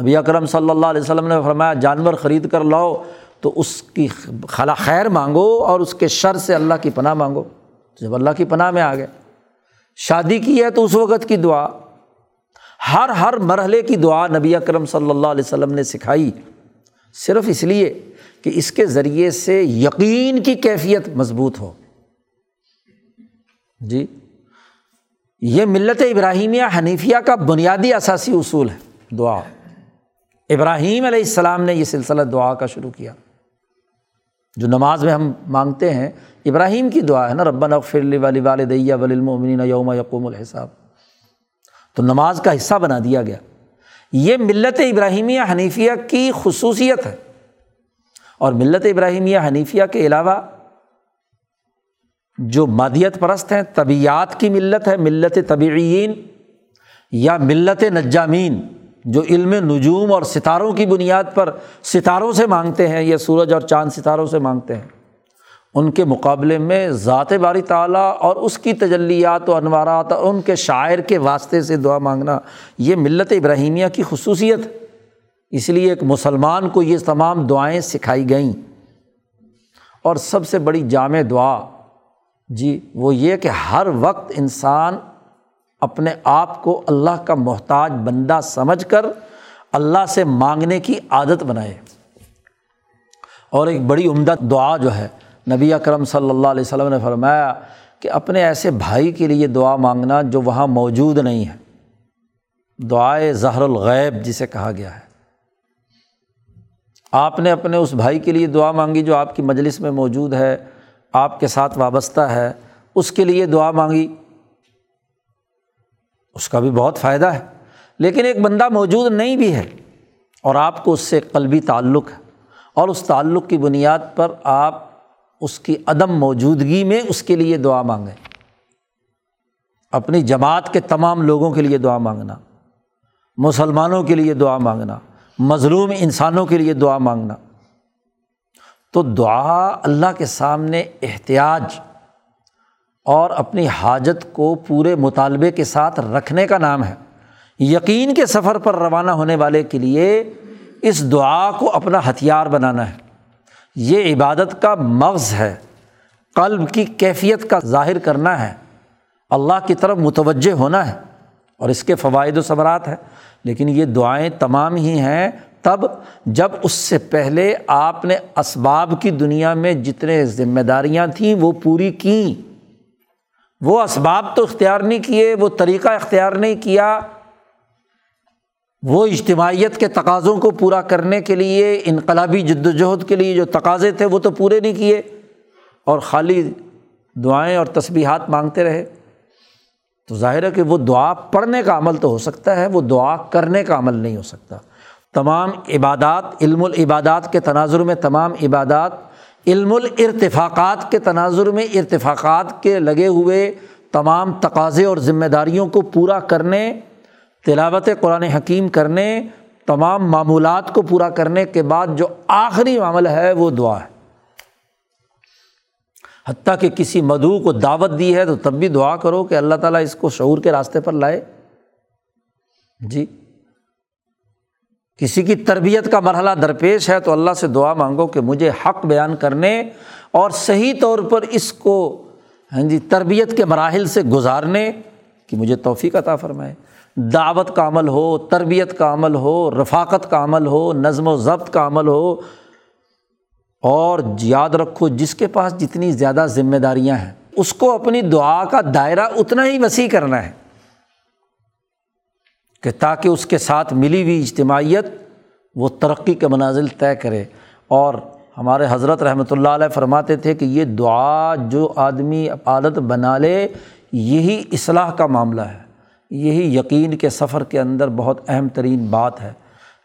نبی اکرم صلی اللہ علیہ وسلم نے فرمایا، جانور خرید کر لاؤ تو اس کی خلا خیر مانگو اور اس کے شر سے اللہ کی پناہ مانگو۔ جب اللہ کی پناہ میں آ گئے۔ شادی کی ہے تو اس وقت کی دعا۔ ہر ہر مرحلے کی دعا نبی اکرم صلی اللہ علیہ وسلم نے سکھائی۔ صرف اس لیے کہ اس کے ذریعے سے یقین کی کیفیت مضبوط ہو۔ جی یہ ملت ابراہیمیہ حنیفیہ کا بنیادی اثاثی اصول ہے، دعا۔ ابراہیم علیہ السلام نے یہ سلسلہ دعا کا شروع کیا۔ جو نماز میں ہم مانگتے ہیں، ابراہیم کی دعا ہے نا ربن اغفر والی والدیہ وللمؤمنین یوم یقوم الحساب۔ تو نماز کا حصہ بنا دیا گیا۔ یہ ملت ابراہیمیہ حنیفیہ کی خصوصیت ہے۔ اور ملت ابراہیمیہ حنیفیہ کے علاوہ جو مادیت پرست ہیں طبیعت کی ملت ہے، ملت طبعین یا ملت نجامین، جو علم نجوم اور ستاروں کی بنیاد پر ستاروں سے مانگتے ہیں، یا سورج اور چاند ستاروں سے مانگتے ہیں۔ ان کے مقابلے میں ذات باری تعلیٰ اور اس کی تجلیات و انوارات اور ان کے شاعر کے واسطے سے دعا مانگنا، یہ ملت ابراہیمیہ کی خصوصیت اس لیے ایک مسلمان کو یہ تمام دعائیں سکھائی گئیں۔ اور سب سے بڑی جامع دعا جی وہ یہ کہ ہر وقت انسان اپنے آپ کو اللہ کا محتاج بندہ سمجھ کر اللہ سے مانگنے کی عادت بنائے۔ اور ایک بڑی عمدہ دعا جو ہے، نبی اکرم صلی اللہ علیہ وسلم نے فرمایا کہ اپنے ایسے بھائی کے لیے دعا مانگنا جو وہاں موجود نہیں ہے۔ دعائے زہر الغیب جسے کہا گیا ہے۔ آپ نے اپنے اس بھائی کے لیے دعا مانگی جو آپ کی مجلس میں موجود ہے۔ آپ کے ساتھ وابستہ ہے، اس کے لیے دعا مانگی۔ اس کا بھی بہت فائدہ ہے، لیکن ایک بندہ موجود نہیں بھی ہے اور آپ کو اس سے قلبی تعلق ہے اور اس تعلق کی بنیاد پر آپ اس کی عدم موجودگی میں اس کے لیے دعا مانگیں۔ اپنی جماعت کے تمام لوگوں کے لیے دعا مانگنا، مسلمانوں کے لیے دعا مانگنا، مظلوم انسانوں کے لیے دعا مانگنا۔ تو دعا اللہ کے سامنے احتیاط اور اپنی حاجت کو پورے مطالبے کے ساتھ رکھنے کا نام ہے۔ یقین کے سفر پر روانہ ہونے والے کے لیے اس دعا کو اپنا ہتھیار بنانا ہے۔ یہ عبادت کا مغز ہے۔ قلب کی کیفیت کا ظاہر کرنا ہے۔ اللہ کی طرف متوجہ ہونا ہے اور اس کے فوائد و ثمرات ہیں۔ لیکن یہ دعائیں تمام ہی ہیں تب جب اس سے پہلے آپ نے اسباب کی دنیا میں جتنے ذمہ داریاں تھیں وہ پوری کیں۔ وہ اسباب تو اختیار نہیں کیے، وہ طریقہ اختیار نہیں کیا۔ وہ اجتماعیت کے تقاضوں کو پورا کرنے کے لیے، انقلابی جد وجہد کے لیے جو تقاضے تھے وہ تو پورے نہیں کیے۔ اور خالی دعائیں اور تسبیحات مانگتے رہے۔ تو ظاہر ہے کہ وہ دعا پڑھنے کا عمل تو ہو سکتا ہے، وہ دعا کرنے کا عمل نہیں ہو سکتا۔ تمام عبادات، علم العبادات کے تناظر میں تمام عبادات، علم الارتفاقات کے تناظر میں ارتفاقات کے لگے ہوئے تمام تقاضے اور ذمہ داریوں کو پورا کرنے، تلاوت قرآن حکیم کرنے، تمام معمولات کو پورا کرنے کے بعد جو آخری معاملہ ہے وہ دعا ہے۔ حتیٰ کہ کسی مدعو کو دعوت دی ہے تو تب بھی دعا کرو کہ اللہ تعالیٰ اس کو شعور کے راستے پر لائے۔ جی؟ کسی کی تربیت کا مرحلہ درپیش ہے تو اللہ سے دعا مانگو کہ مجھے حق بیان کرنے اور صحیح طور پر اس کو ہاں جی تربیت کے مراحل سے گزارنے کہ مجھے توفیق عطا فرمائے۔ دعوت کا عمل ہو، تربیت کا عمل ہو، رفاقت کا عمل ہو، نظم و ضبط کا عمل ہو، اور یاد رکھو جس کے پاس جتنی زیادہ ذمہ داریاں ہیں، اس کو اپنی دعا کا دائرہ اتنا ہی وسیع کرنا ہے۔ کہ تاکہ اس کے ساتھ ملی ہوئی اجتماعیت وہ ترقی کے منازل طے کرے۔ اور ہمارے حضرت رحمۃ اللہ علیہ فرماتے تھے کہ یہ دعا جو آدمی عادت بنا لے، یہی اصلاح کا معاملہ ہے۔ یہی یقین کے سفر کے اندر بہت اہم ترین بات ہے۔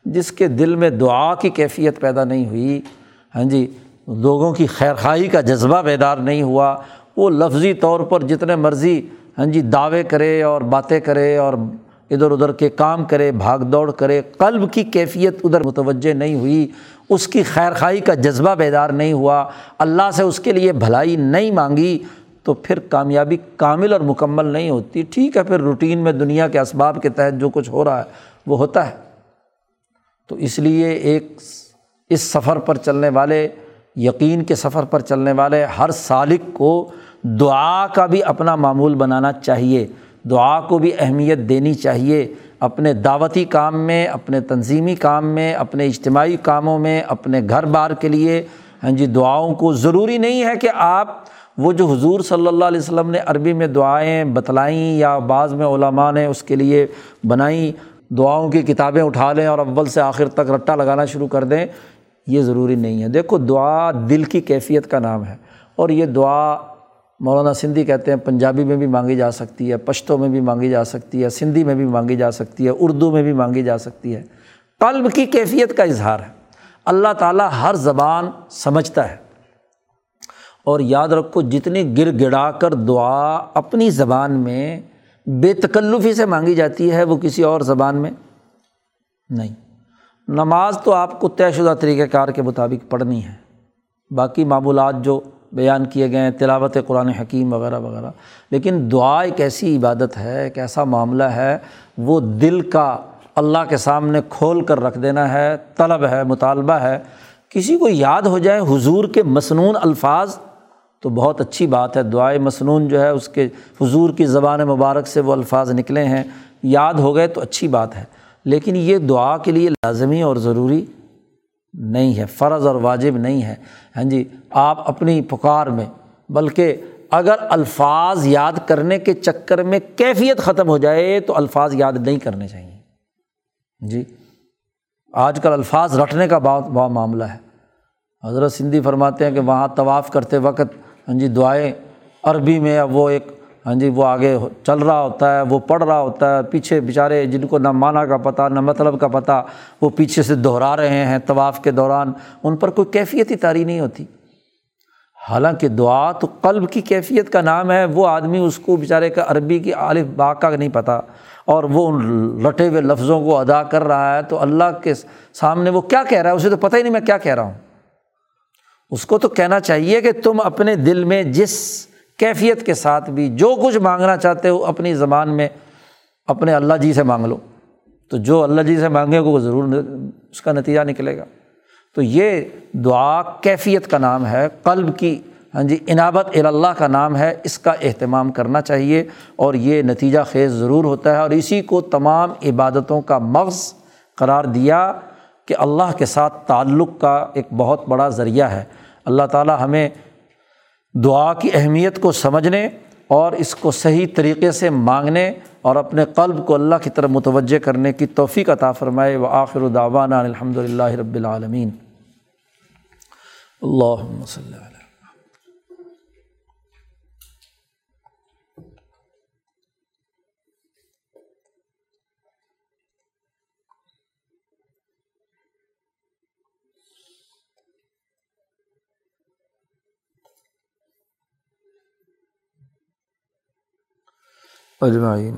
جس کے دل میں دعا کی کیفیت پیدا نہیں ہوئی ہاں جی لوگوں کی خیر خواہی کا جذبہ بیدار نہیں ہوا، وہ لفظی طور پر جتنے مرضی ہاں جی دعوے کرے اور باتیں کرے اور ادھر ادھر کے کام کرے، بھاگ دوڑ کرے، قلب کی کیفیت ادھر متوجہ نہیں ہوئی، اس کی خیر خواہی کا جذبہ بیدار نہیں ہوا، اللہ سے اس کے لیے بھلائی نہیں مانگی، تو پھر کامیابی کامل اور مکمل نہیں ہوتی۔ ٹھیک ہے، پھر روٹین میں دنیا کے اسباب کے تحت جو کچھ ہو رہا ہے، وہ ہوتا ہے۔ تو اس لیے ایک اس سفر پر چلنے والے، یقین کے سفر پر چلنے والے، ہر سالق کو دعا کا بھی اپنا معمول بنانا چاہیے۔ دعا کو بھی اہمیت دینی چاہیے اپنے دعوتی کام میں، اپنے تنظیمی کام میں، اپنے اجتماعی کاموں میں، اپنے گھر بار کے لیے۔ ہاں جی دعاؤں کو ضروری نہیں ہے کہ آپ وہ جو حضور صلی اللہ علیہ وسلم نے عربی میں دعائیں بتلائیں یا بعض میں علماء نے اس کے لیے بنائیں دعاؤں کی کتابیں اٹھا لیں اور اول سے آخر تک رٹا لگانا شروع کر دیں، یہ ضروری نہیں ہے۔ دیکھو، دعا دل کی کیفیت کا نام ہے اور یہ دعا مولانا سندھی کہتے ہیں، پنجابی میں بھی مانگی جا سکتی ہے پشتوں میں بھی مانگی جا سکتی ہے، سندھی میں بھی مانگی جا سکتی ہے، اردو میں بھی مانگی جا سکتی ہے۔ قلب کی کیفیت کا اظہار ہے۔ اللہ تعالیٰ ہر زبان سمجھتا ہے۔ اور یاد رکھو، جتنی گر گڑا کر دعا اپنی زبان میں بے تکلفی سے مانگی جاتی ہے، وہ کسی اور زبان میں نہیں۔ نماز تو آپ کو طے شدہ طریقۂ کار کے مطابق پڑھنی ہے۔ باقی معمولات جو بیان کیے گئے ہیں، تلاوت قرآن حکیم وغیرہ وغیرہ۔ لیکن دعا ایک ایسی عبادت ہے ایک ایسا معاملہ ہے، وہ دل کا اللہ کے سامنے کھول کر رکھ دینا ہے، طلب ہے، مطالبہ ہے۔ کسی کو یاد ہو جائے حضور کے مصنون الفاظ، تو بہت اچھی بات ہے۔ دعائے مصنون جو ہے، اس کے حضور کی زبان مبارک سے وہ الفاظ نکلے ہیں۔ یاد ہو گئے تو اچھی بات ہے۔ لیکن یہ دعا کے لیے لازمی اور ضروری نہیں ہے، فرض اور واجب نہیں ہے۔ ہاں جی آپ اپنی پکار میں، بلکہ اگر الفاظ یاد کرنے کے چکر میں کیفیت ختم ہو جائے تو الفاظ یاد نہیں کرنے چاہیے۔ جی آج کل الفاظ رٹنے کا بہت بہت معاملہ ہے۔ حضرت سندھی فرماتے ہیں کہ وہاں طواف کرتے وقت ہاں جی دعائیں عربی میں وہ ایک ہاں جی وہ آگے چل رہا ہوتا ہے، وہ پڑھ رہا ہوتا ہے، پیچھے بیچارے جن کو نہ معنی کا پتہ، نہ مطلب کا پتہ، وہ پیچھے سے دہرا رہے ہیں طواف کے دوران، ان پر کوئی کیفیت ہی تاری نہیں ہوتی۔ حالانکہ دعا تو قلب کی کیفیت کا نام ہے، وہ آدمی اس کو بیچارے کا عربی کی عالف با کا نہیں پتہ اور وہ ان رٹے ہوئے لفظوں کو ادا کر رہا ہے، تو اللہ کے سامنے وہ کیا کہہ رہا ہے؟ اسے تو پتہ ہی نہیں میں کیا کہہ رہا ہوں۔ اس کو تو کہنا چاہیے کہ تم اپنے دل میں جس کیفیت کے ساتھ بھی جو کچھ مانگنا چاہتے ہو اپنی زبان میں اپنے اللہ جی سے مانگ لو۔ تو جو اللہ جی سے مانگے گا وہ ضرور اس کا نتیجہ نکلے گا۔ تو یہ دعا کیفیت کا نام ہے، قلب کی ہاں جی انابت اللہ کا نام ہے۔ اس کا اہتمام کرنا چاہیے اور یہ نتیجہ خیز ضرور ہوتا ہے۔ اور اسی کو تمام عبادتوں کا مغز قرار دیا کہ اللہ کے ساتھ تعلق کا ایک بہت بڑا ذریعہ ہے۔ اللہ تعالیٰ ہمیں دعا کی اہمیت کو سمجھنے اور اس کو صحیح طریقے سے مانگنے اور اپنے قلب کو اللہ کی طرف متوجہ کرنے کی توفیق عطا فرمائے۔ و آخر الداوانہ الحمد للہ رب العالمین۔ اللہ اجمعین